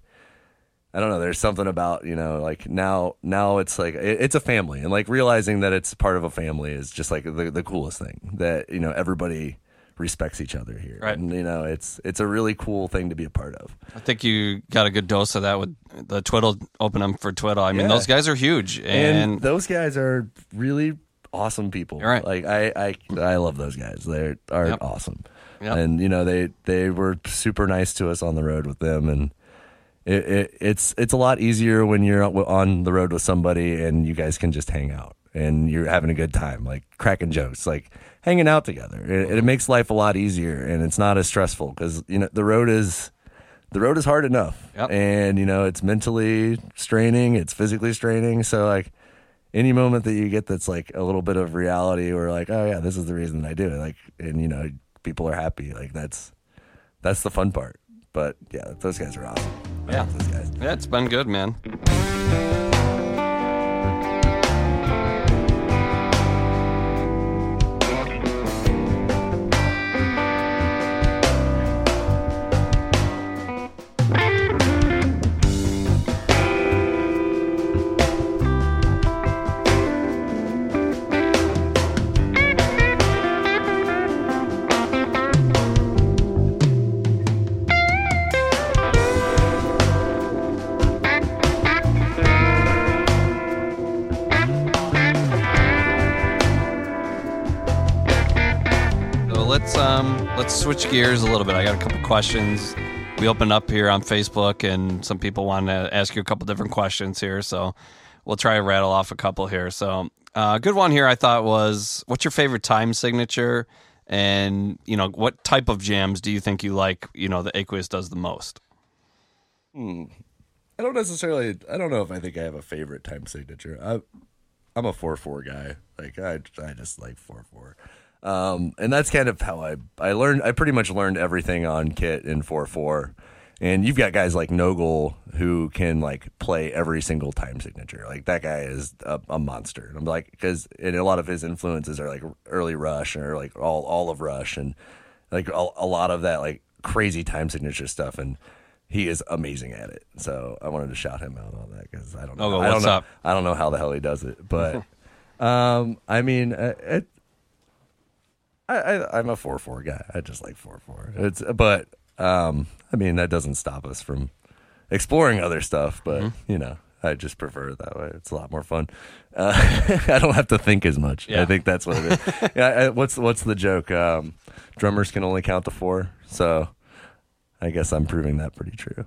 I don't know. There's something about you know, like now, now it's like it, it's a family, and like realizing that it's part of a family is just like the the coolest thing. That you know everybody respects each other here, Right. and you know it's it's a really cool thing to be a part of. I think you got a good dose of that with the Twiddle open them for Twiddle. I mean, Yeah. those guys are huge. And, And, those guys are really awesome people. Right. Like I, I, I love those guys. They are Yep. awesome. Yep. And you know they they were super nice to us on the road with them, and it, it it's it's a lot easier when you're on the road with somebody and you guys can just hang out and you're having a good time, like cracking jokes, like hanging out together. It, it makes life a lot easier, and it's not as stressful because you know the road is the road is hard enough, Yep. and you know it's mentally straining, it's physically straining. So like any moment that you get that's like a little bit of reality, or like oh yeah, this is the reason I do it, like and you know people are happy, like that's that's the fun part. But yeah, those guys are awesome. Yeah. love those guys. Yeah, it's been good, man. Let's switch gears a little bit. I got a couple questions. We opened up here on Facebook, and some people wanted to ask you a couple different questions here. So we'll try to rattle off a couple here. So uh, a good one here I thought was, what's your favorite time signature? And you know, what type of jams do you think you like? You know, the Aqueous does the most. Hmm. I don't necessarily. I don't know if I think I have a favorite time signature. I, I'm a four four guy. Like I, I just like four four, um, and that's kind of how I I learned. I pretty much learned everything on kit in four four, and you've got guys like Nogel who can like play every single time signature. Like that guy is a, a monster. I'm like because and a lot of his influences are like early Rush or like all all of Rush and like a, a lot of that like crazy time signature stuff and he is amazing at it. So I wanted to shout him out on that because I don't know. Oh, I don't know, up? I don't know how the hell he does it, but [LAUGHS] um, I mean, uh, it, I, I I'm a four four guy. I just like four four. It's but um, I mean that doesn't stop us from exploring other stuff. But Mm-hmm. you know, I just prefer it that way. It's a lot more fun. Uh, [LAUGHS] I don't have to think as much. Yeah. I think that's what it is. [LAUGHS] yeah. I, what's what's the joke? Um, drummers can only count to four, so I guess I'm proving that pretty true.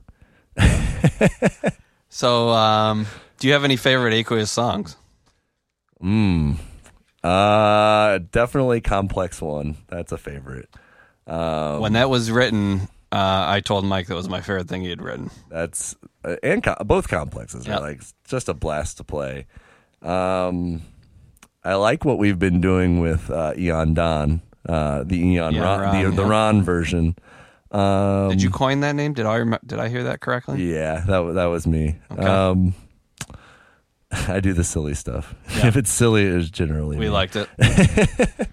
[LAUGHS] So, um, do you have any favorite Aqueous songs? Mm. Uh, definitely complex one. That's a favorite. Um, when that was written, uh, I told Mike that was my favorite thing he had written. That's uh, and co- both complexes Yep. are like just a blast to play. Um, I like what we've been doing with uh, Eon Don, uh, the Eon, Ron, Ron, the, the. Ron version. Um, Did you coin that name? Did I rem- did I hear that correctly? Yeah, that that was me. Okay. Um, [LAUGHS] I do the silly stuff. Yeah. if it's silly, it's generally We me. liked it. [LAUGHS]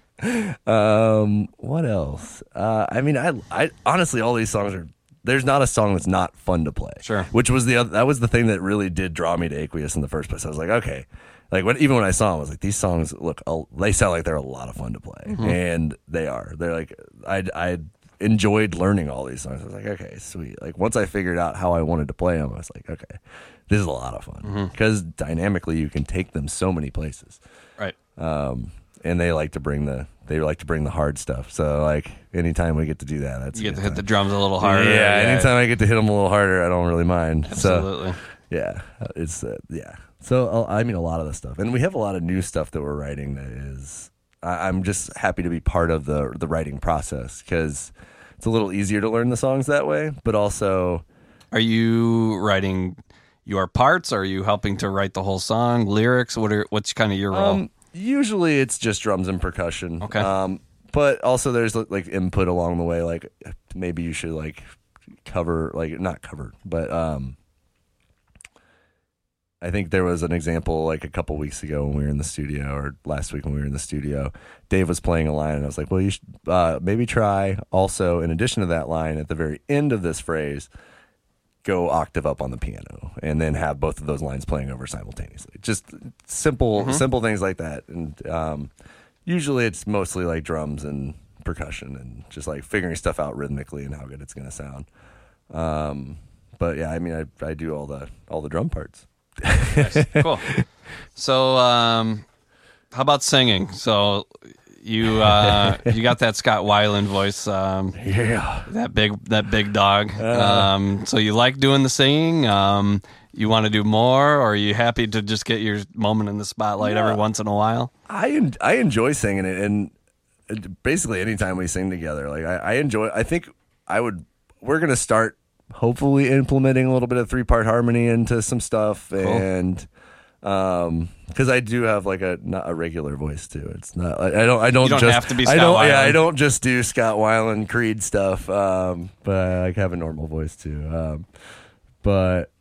Um, what else? Uh, I mean, I, I honestly, all these songs are. There's not a song that's not fun to play. Sure. Which was the other, that was the thing that really did draw me to Aqueous in the first place. I was like, okay, like when even when I saw them, I was like, these songs look, they sound like they're a lot of fun to play, Mm-hmm. and they are. They're like, I I enjoyed learning all these songs. I was like, okay, sweet. Like once I figured out how I wanted to play them, I was like, okay, this is a lot of fun Mm-hmm. because dynamically you can take them so many places Right. um, and they like to bring the they like to bring the hard stuff. So like anytime we get to do that, that's You get to hit the drums a little harder. Yeah, anytime I get to hit them a little harder, I don't really mind. So Absolutely. yeah, it's uh, yeah. So uh, I mean, a lot of the stuff, and we have a lot of new stuff that we're writing. That is, I, I'm just happy to be part of the the writing process because it's a little easier to learn the songs that way, but also. Are you writing your parts? Are you helping to write the whole song, lyrics? What are what's kind of your role? Um, usually it's just drums and percussion. Okay. Um, but also there's like input along the way. Like maybe you should like cover, like not cover, but um, I think there was an example like a couple weeks ago when we were in the studio, or last week when we were in the studio. Dave was playing a line, and I was like, "Well, you should uh, maybe try also in addition to that line at the very end of this phrase." Go octave up on the piano and then have both of those lines playing over simultaneously. Just simple simple things like that. And um, usually it's mostly like drums and percussion and just like figuring stuff out rhythmically and how good it's going to sound. Um, but yeah, I mean, I, I do all the all the drum parts. Nice. [LAUGHS] cool. So, um, How about singing? So you uh, [LAUGHS] you got that Scott Weiland voice. Um, Yeah. that big that big dog. Um, so you like doing the singing? Um, you want to do more, or are you happy to just get your moment in the spotlight every once in a while? I en- I enjoy singing it, and basically anytime we sing together, like I, I enjoy. I think I would. We're gonna start hopefully implementing a little bit of three part harmony into some stuff, and um, because I do have like a not a regular voice too. It's not. I, I don't. I don't. Don't just, have to be I don't. Yeah, I don't just do Scott Weiland Creed stuff. Um, but I like have a normal voice too. Um, but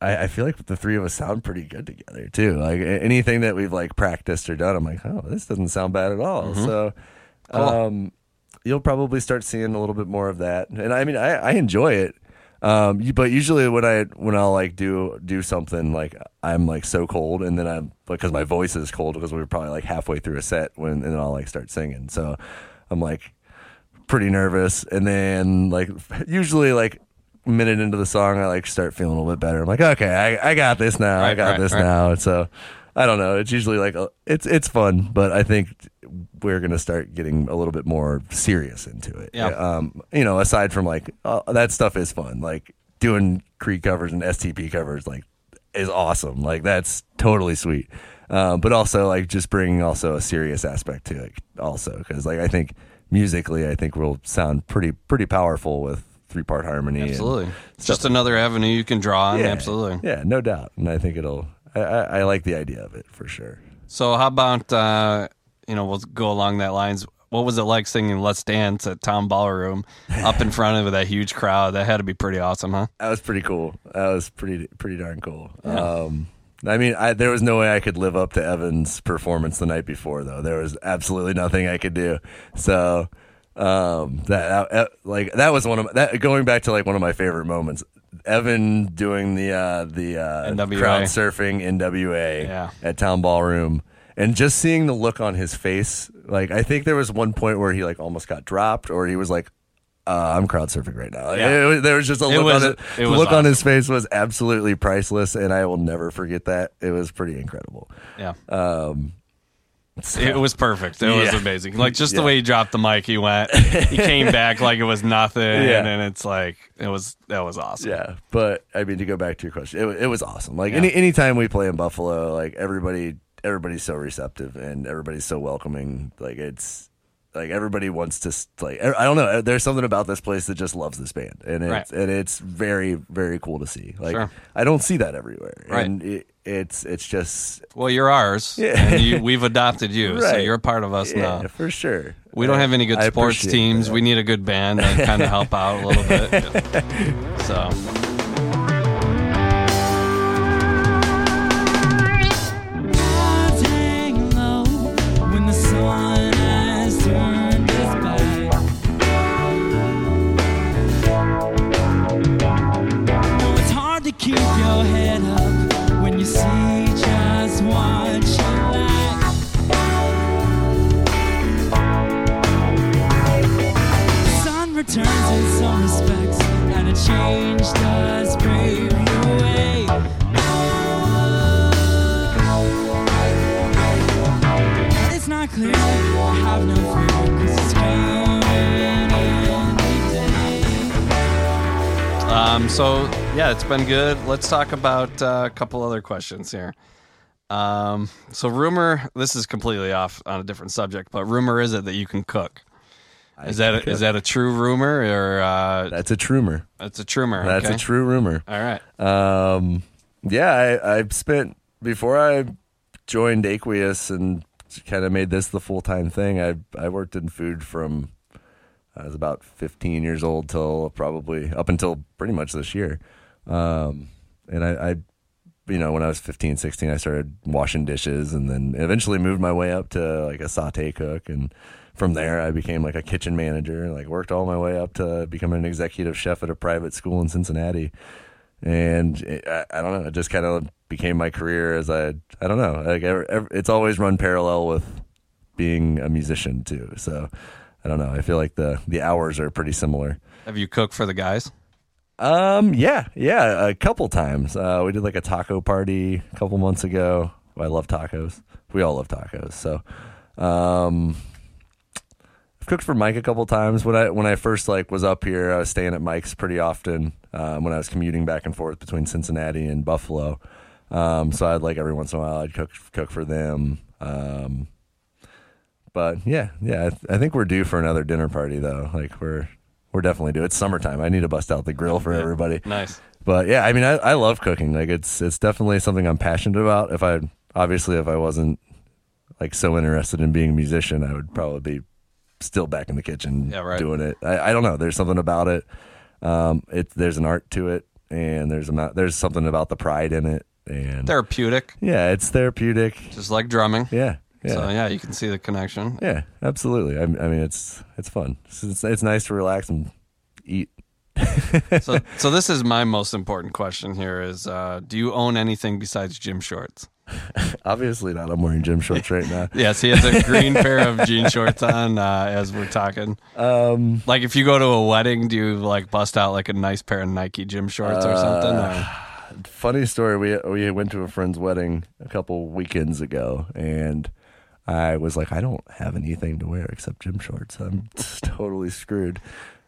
I, I feel like the three of us sound pretty good together too. Like anything that we've like practiced or done, I'm like, oh, this doesn't sound bad at all. So, Cool. um, you'll probably start seeing a little bit more of that. And I mean, I, I enjoy it. Um, but usually when I when I'll like do do something like I'm like so cold, and then I'm because my voice is cold because we were probably like halfway through a set when and then I'll like start singing. So I'm like pretty nervous, and then like [LAUGHS] usually like a minute into the song, I like start feeling a little bit better. I'm like, okay, I, I got this now. I got right, this right. now. And so I don't know. It's usually like a, it's it's fun, but I think we're gonna start getting a little bit more serious into it. Yeah. Um, you know, aside from like uh, that stuff is fun. Like doing Creed covers and STP covers, like is awesome. Like that's totally sweet. Um, but also like just bringing also a serious aspect to it also because like I think musically I think we'll sound pretty pretty powerful with three part harmony. Absolutely, it's just another avenue you can draw on. yeah, Absolutely. Yeah, no doubt. And I think it'll. I, I, I like the idea of it for sure. So how about uh, you know we'll go along that lines. What was it like singing "Let's Dance" at Town Ballroom up in front of that huge crowd? That had to be pretty awesome, huh? That was pretty cool. That was pretty pretty darn cool. Um, I mean, I, there was no way I could live up to Evan's performance the night before, though. There was absolutely nothing I could do. So um, that uh, like that was one of my, that going back to like one of my favorite moments. Evan doing the uh, the uh, NWA. crowd surfing NWA Yeah. at Town Ballroom. And just seeing the look on his face, like I think there was one point where he like almost got dropped, or he was like, uh, "I'm crowd surfing right now." Yeah. It there was just a look was- on it. it look on his face was absolutely priceless, and I will never forget that. It was pretty incredible. Yeah, Um, so- it was perfect. It was amazing. Like just the way he dropped the mic, he went. He came [LAUGHS] back like it was nothing, Yeah. and then it's like it was that was awesome. yeah, but I mean to go back to your question, it, it was awesome. Like Yeah. any anytime we play in Buffalo, like everybody everybody's so receptive and everybody's so welcoming. Like it's like everybody wants to like er, I don't know. Er, there's something about this place that just loves this band, and it's Right. and it's very very cool to see. Like Sure. I don't see that everywhere, Right. and it, it's it's just Well, you're ours, Yeah. and you, we've adopted you, so Right. you're a part of us yeah now. for sure. We don't have any good I sports teams. that. We need a good band to kind of help out a little bit. [LAUGHS] So, been good. Let's talk about uh, a couple other questions here. Um, so rumor, this is completely off on a different subject, but rumor is it that you can cook? Is that a, is that a true rumor or uh, That's a trumor. it's a trumor? That's okay? a true rumor. All right. Um, yeah, I, I spent before I joined Aqueous and kind of made this the full time thing. I I worked in food from I was about 15 years old till probably up until pretty much this year. Um, and I, I, you know, when I was 15, 16, I started washing dishes and then eventually moved my way up to like a saute cook. And from there, I became like a kitchen manager and like worked all my way up to becoming an executive chef at a private school in Cincinnati. And it, I, I don't know, it just kind of became my career as I, I don't know, like it's always run parallel with being a musician too. So I don't know. I feel like the the hours are pretty similar. Have you cooked for the guys? Um, yeah, yeah, a couple times. Uh, we did like a taco party a couple months ago. I love tacos. We all love tacos. So, um, I've cooked for Mike a couple times. When I when I first like was up here, I was staying at Mike's pretty often. Um, when I was commuting back and forth between Cincinnati and Buffalo, um, so I'd like every once in a while I'd cook cook for them. Um, but yeah, yeah, I, th- I think we're due for another dinner party though. Like we're we're definitely due. It's summertime. I need to bust out the grill for everybody. Nice. But yeah, I mean, I, I love cooking. Like it's it's definitely something I'm passionate about. If I obviously if I wasn't like so interested in being a musician, I would probably be still back in the kitchen Yeah, right. doing it. I, I don't know. There's something about it. Um, it there's an art to it, and there's a there's something about the pride in it, and Therapeutic, yeah, it's therapeutic. just like drumming. Yeah, yeah. So yeah, you can see the connection. Yeah, absolutely. I, I mean, it's it's fun. It's, it's it's nice to relax and eat. [LAUGHS] So, so this is my most important question here: is uh, do you own anything besides gym shorts? [LAUGHS] Obviously not. I'm wearing gym shorts right now. [LAUGHS] Yes, he has a green pair of jean shorts on uh, as we're talking. Um, Like if you go to a wedding, do you like bust out like a nice pair of Nike gym shorts or something? Uh, Or- funny story. We we went to a friend's wedding a couple weekends ago, and I was like, I don't have anything to wear except gym shorts. I'm [LAUGHS] totally screwed.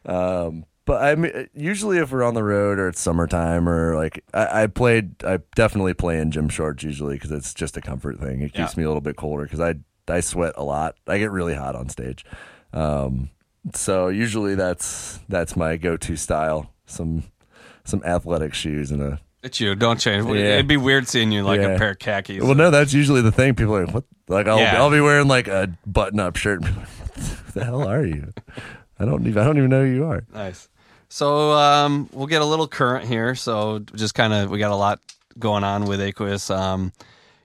Um, but I mean, usually if we're on the road or it's summertime or like I, I played, I definitely play in gym shorts usually because it's just a comfort thing. It keeps Yeah. me a little bit colder because I I sweat a lot. I get really hot on stage. Um, so usually that's that's my go-to style. Some some athletic shoes and a it's you. Don't change. Yeah. It'd be weird seeing you like Yeah. a pair of khakis. Well, no, that's usually the thing. People are like, "What?" Like, I'll Yeah. I'll be wearing like a button-up shirt. And be like, what the hell are you? I don't even I don't even know who you are. Nice. So um, we'll get a little current here. So just kind of we got a lot going on with Aqueous. Um,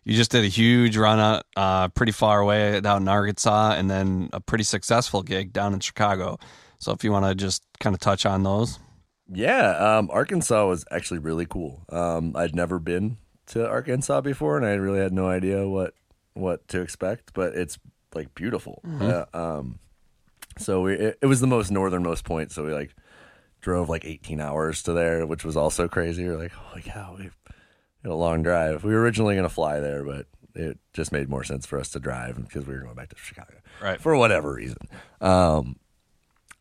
you just did a huge run out, uh, pretty far away down in Arkansas, and then a pretty successful gig down in Chicago. So if you want to just kind of touch on those, Yeah, um, Arkansas was actually really cool. Um, I'd never been to Arkansas before, and I really had no idea what what to expect. But it's like beautiful. Uh, um, so we, it, it was the most northernmost point. So we like drove like 18 hours to there, which was also crazy. We're like, holy cow, we had a long drive. We were originally going to fly there, but it just made more sense for us to drive because we were going back to Chicago, Right. For whatever reason. Um,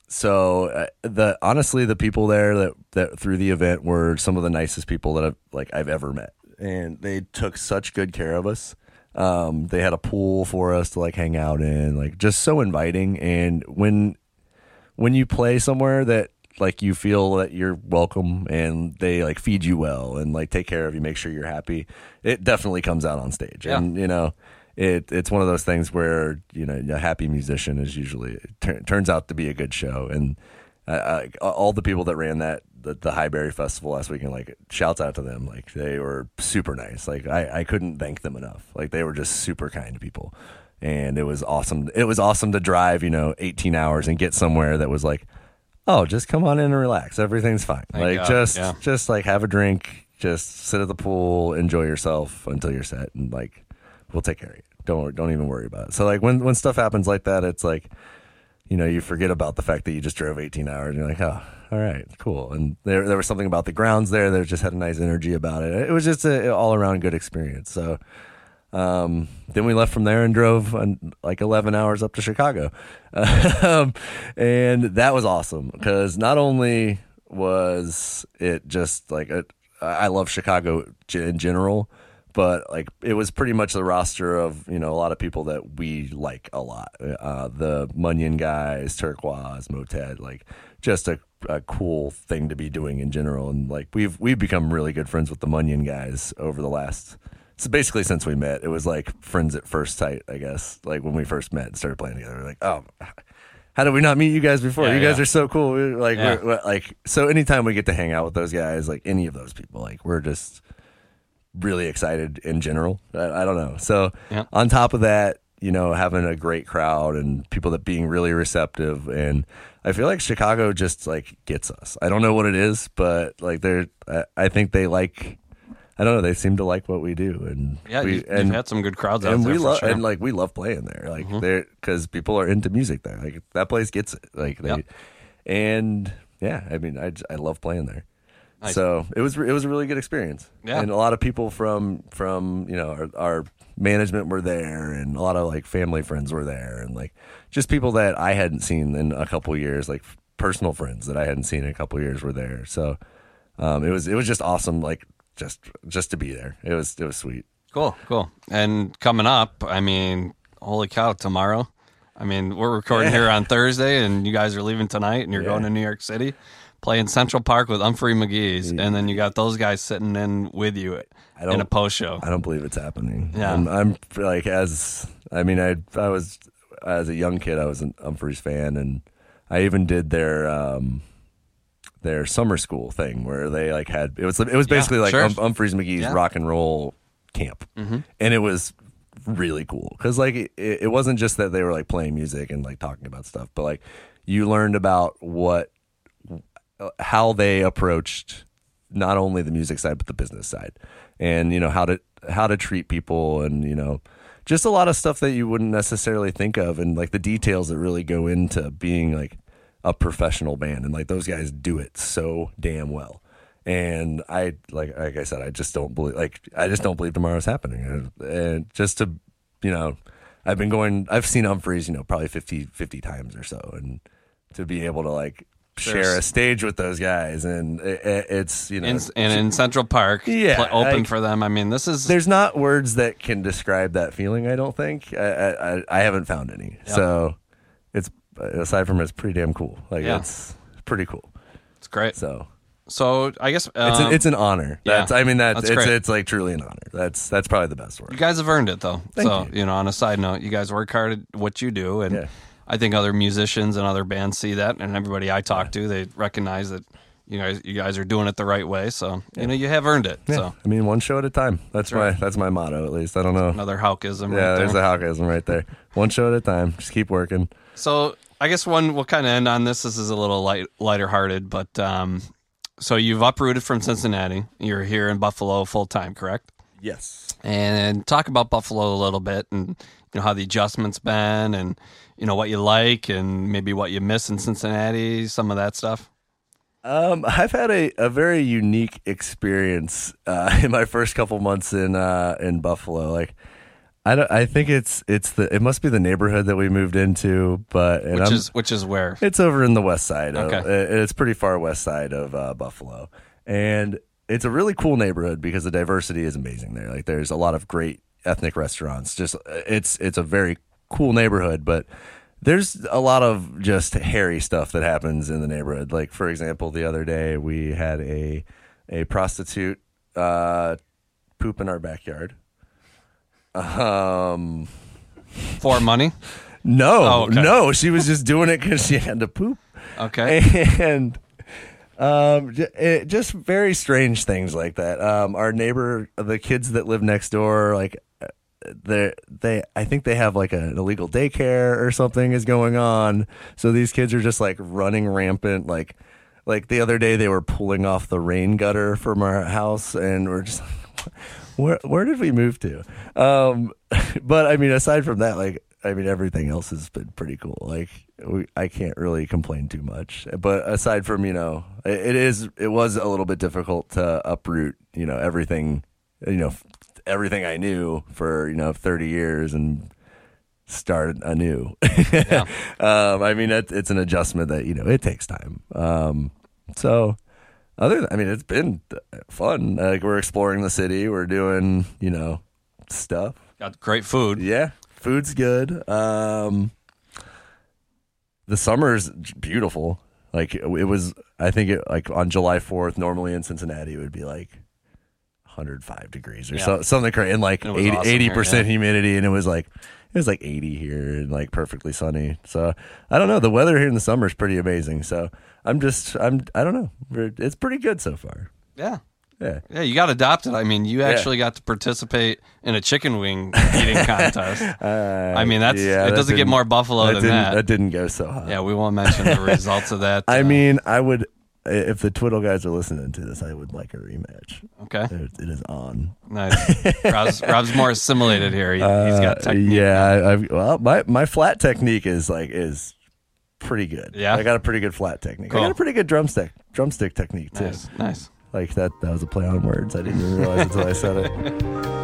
so uh, the honestly, the people there that that through the event were some of the nicest people that I've like I've ever met, and they took such good care of us. Um, they had a pool for us to like hang out in, like just so inviting. And when when you play somewhere that like you feel that you're welcome and they like feed you well and like take care of you, make sure you're happy, it definitely comes out on stage. Yeah. And you know, it it's one of those things where you know a happy musician is usually tur- turns out to be a good show. And uh, uh, all the people that ran that the, the Highberry Festival last weekend, like shouts out to them, like they were super nice. Like I I couldn't thank them enough. Like they were just super kind people. And it was awesome. It was awesome to drive, you know, 18 hours and get somewhere that was like, oh, just come on in and relax. Everything's fine. Thank like God, just yeah. just like have a drink, just sit at the pool, enjoy yourself until you're set, and like we'll take care of you. Don't don't even worry about it. So like when when stuff happens like that, it's like you know you forget about the fact that you just drove 18 hours. and You're like, oh, all right, cool. And there there was something about the grounds there that just had a nice energy about it. It was just a all around good experience. So. Um, then we left from there and drove um, like 11 hours up to Chicago. [LAUGHS] Um, and that was awesome because not only was it just like a, I love Chicago in general, but like it was pretty much the roster of you know a lot of people that we like a lot. Uh, the Mungion guys, Turkuaz, Motet, like just a, a cool thing to be doing in general. And like we've we've become really good friends with the Mungion guys over the last. So basically, since we met, it was like friends at first sight, I guess. Like when we first met and started playing together, we're like, oh, how did we not meet you guys before? Yeah, you guys yeah. are so cool. We're like, Yeah. we're, we're- like, so anytime we get to hang out with those guys, like any of those people, like we're just really excited in general. I, I don't know. So on top of that, you know, having a great crowd and people that being really receptive, and I feel like Chicago just like gets us. I don't know what it is, but like they're, I, I think they like. I don't know. They seem to like what we do, and yeah, we, you, and you've had some good crowds out and there we love sure. Mm-hmm. and like we love playing there like they're because people are into music there like that place gets it like they Yep. and yeah i mean I, I love playing there Nice. so it was it was a really good experience Yeah. and a lot of people from from you know our, our management were there, and a lot of like family friends were there, and like just people that I hadn't seen in a couple years, like personal friends that I hadn't seen in a couple years were there. So um, it was it was just awesome, like just just to be there. It was it was sweet. Cool, cool. And coming up, I mean, holy cow, tomorrow. I mean, we're recording Yeah. here on Thursday, and you guys are leaving tonight, and you're Yeah. going to New York City, playing Central Park with Umphrey's McGee, and then you got those guys sitting in with you in don't- a post show. I don't believe it's happening. Yeah. I'm, I'm like as I mean I I was as a young kid I was an Umphrey's fan and I even did their um their summer school thing where they like had it was it was Yeah, basically like sure. Hum- Umphrey's McGee's Yeah. rock and roll camp and it was really cool because like it, it wasn't just that they were like playing music and like talking about stuff but like you learned about what how they approached not only the music side but the business side. And you know how to how to treat people and you know just a lot of stuff that you wouldn't necessarily think of. And like the details that really go into being like a professional band. And like those guys do it so damn well. And i like like i said i just don't believe like i just don't believe tomorrow's happening. And, just to you know i've been going i've seen Umphrey's you know probably 50 50 times or so. And to be able to like share a stage with those guys and it, it- it's you know In, and in Central Park, Yeah, pl- open like- for them. I mean, this is there's not words that can describe that feeling. I don't think I I, I- haven't found any. So it's aside from it's pretty damn cool. Like Yeah. it's pretty cool. it's great. So So I guess um, it's an, it's an honor. yeah. That's I mean that's, That's it's it's like truly an honor. That's that's probably the best word. You guys have earned it, though. Thank so you. know, on a side note, you guys work hard at what you do, and Yeah. I think other musicians and other bands see that, and everybody I talk to, they recognize that you guys you guys are doing it the right way. So you know you have earned it. Yeah. So I mean one show at a time. That's, my right. that's my motto at least. I don't know. another Houkism. yeah, right there's there. a Houkism right there. One show at a time. Just keep working. So I guess one we'll kind of end on this. This is a little light, lighter hearted, but um, so you've uprooted from Cincinnati. You're here in Buffalo full time, correct? Yes. And talk about Buffalo a little bit, and you know how the adjustments been, and you know what you like, and maybe what you miss in Cincinnati, some of that stuff. Um, I've had a, a very unique experience uh, [LAUGHS] in my first couple months in uh, in Buffalo. Like, I don't, I think it's it's the it must be the neighborhood that we moved into, but and Which I'm- is which is where it's over in the west side. Of, Okay. It's pretty far west side of uh, Buffalo, and it's a really cool neighborhood because the diversity is amazing there. Like, there's a lot of great ethnic restaurants. Just it's it's a very cool neighborhood, but there's a lot of just hairy stuff that happens in the neighborhood. Like, for example, the other day we had a a prostitute uh, poop in our backyard. Um. for money. No, Oh, okay. no, she was just doing it because she had to poop. Okay, and um, it, just very strange things like that. Um, our neighbor, the kids that live next door, like they they I think they have like an illegal daycare or something is going on. So these kids are just like running rampant, like like the other day they were pulling off the rain gutter from our house, and we're just. [LAUGHS] Where where did we move to? Um, [LAUGHS] but I mean, aside from that, like I mean, everything else has been pretty cool. Like we, I can't really complain too much. But aside from you know, it, it is it was a little bit difficult to uproot you know everything you know everything I knew for you know thirty years and start anew. [LAUGHS] um, I mean, it, it's an adjustment that you know it takes time. Um, so other than, I mean, it's been fun. Like we're exploring the city. We're doing, you know, stuff. got great food. Yeah, food's good. Um, the summer's beautiful. Like it was, I think it like on July Fourth. Normally in Cincinnati, it would be like 105 degrees or Yeah. so, something crazy, and like It was awesome 80 here, percent yeah. humidity, and it was like it was like 80 here and like perfectly sunny. So I don't know. The weather here in the summer is pretty amazing. So I'm just I'm I don't know. It's pretty good so far. Yeah. Yeah. Yeah, you got adopted. I mean, you actually got to participate in a chicken wing eating [LAUGHS] contest. I mean, that's yeah, it that doesn't get more Buffalo that than didn't, that. That didn't go so hot. Yeah, we won't mention the [LAUGHS] results of that. I uh, mean, I would if the Twiddle guys are listening to this, I would like a rematch. okay, It, it is on. nice. Rob's, [LAUGHS] Rob's more assimilated here. He, has got Uh, technique. yeah, I, I've, well, my my flat technique is like is pretty good. Yeah? I got a pretty good flat technique. I got a pretty good drumstick drumstick technique too. nice, nice. Like that that was a play on words. I didn't even realize until I said it. [LAUGHS]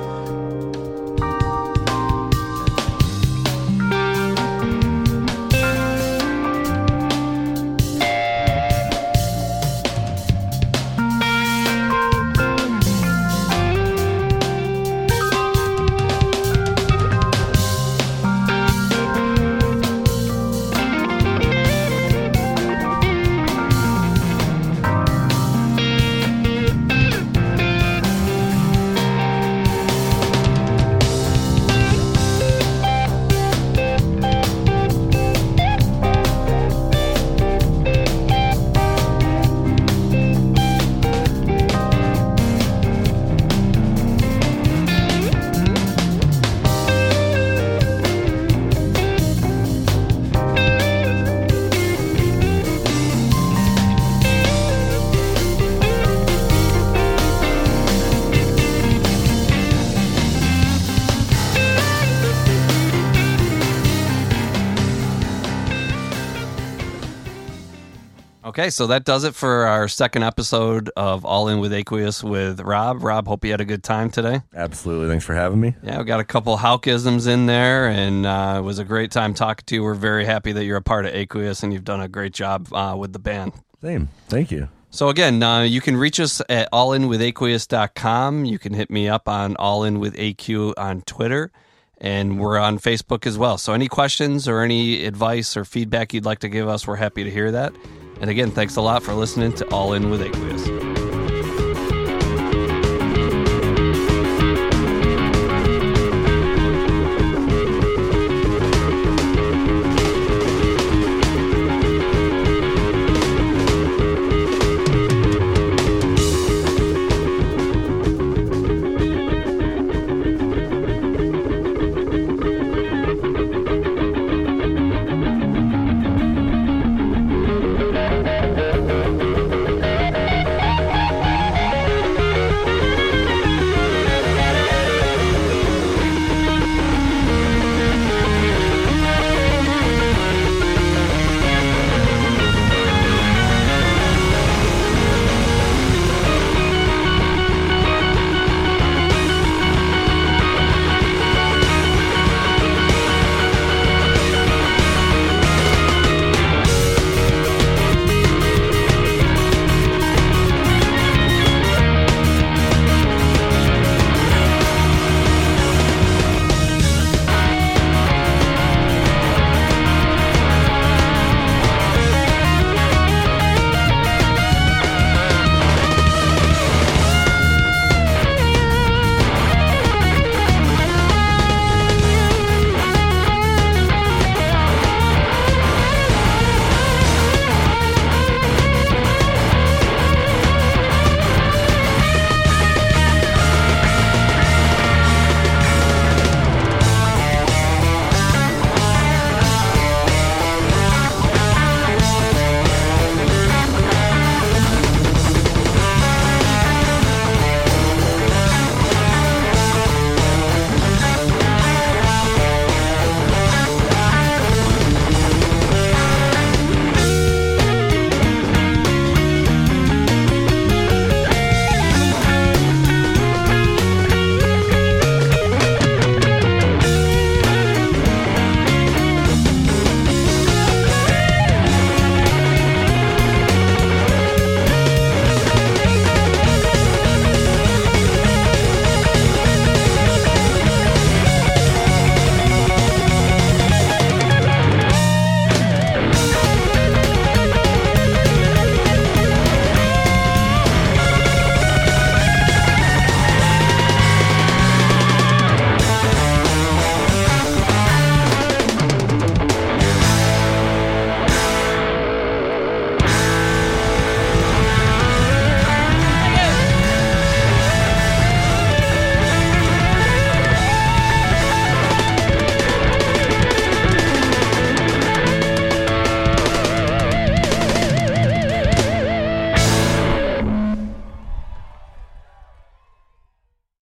Okay, so that does it for our second episode of All In with Aqueous with Rob. Rob, hope you had a good time today. Absolutely. Thanks for having me. Yeah, we got a couple Houkisms in there, and uh, it was a great time talking to you. We're very happy that you're a part of Aqueous, and you've done a great job uh, with the band. Same. Thank you. So again, uh, you can reach us at allinwithaqueous.com. You can hit me up on allinwithaq on Twitter, and we're on Facebook as well. So any questions or any advice or feedback you'd like to give us, we're happy to hear that. And again, thanks a lot for listening to All In with Aqueous.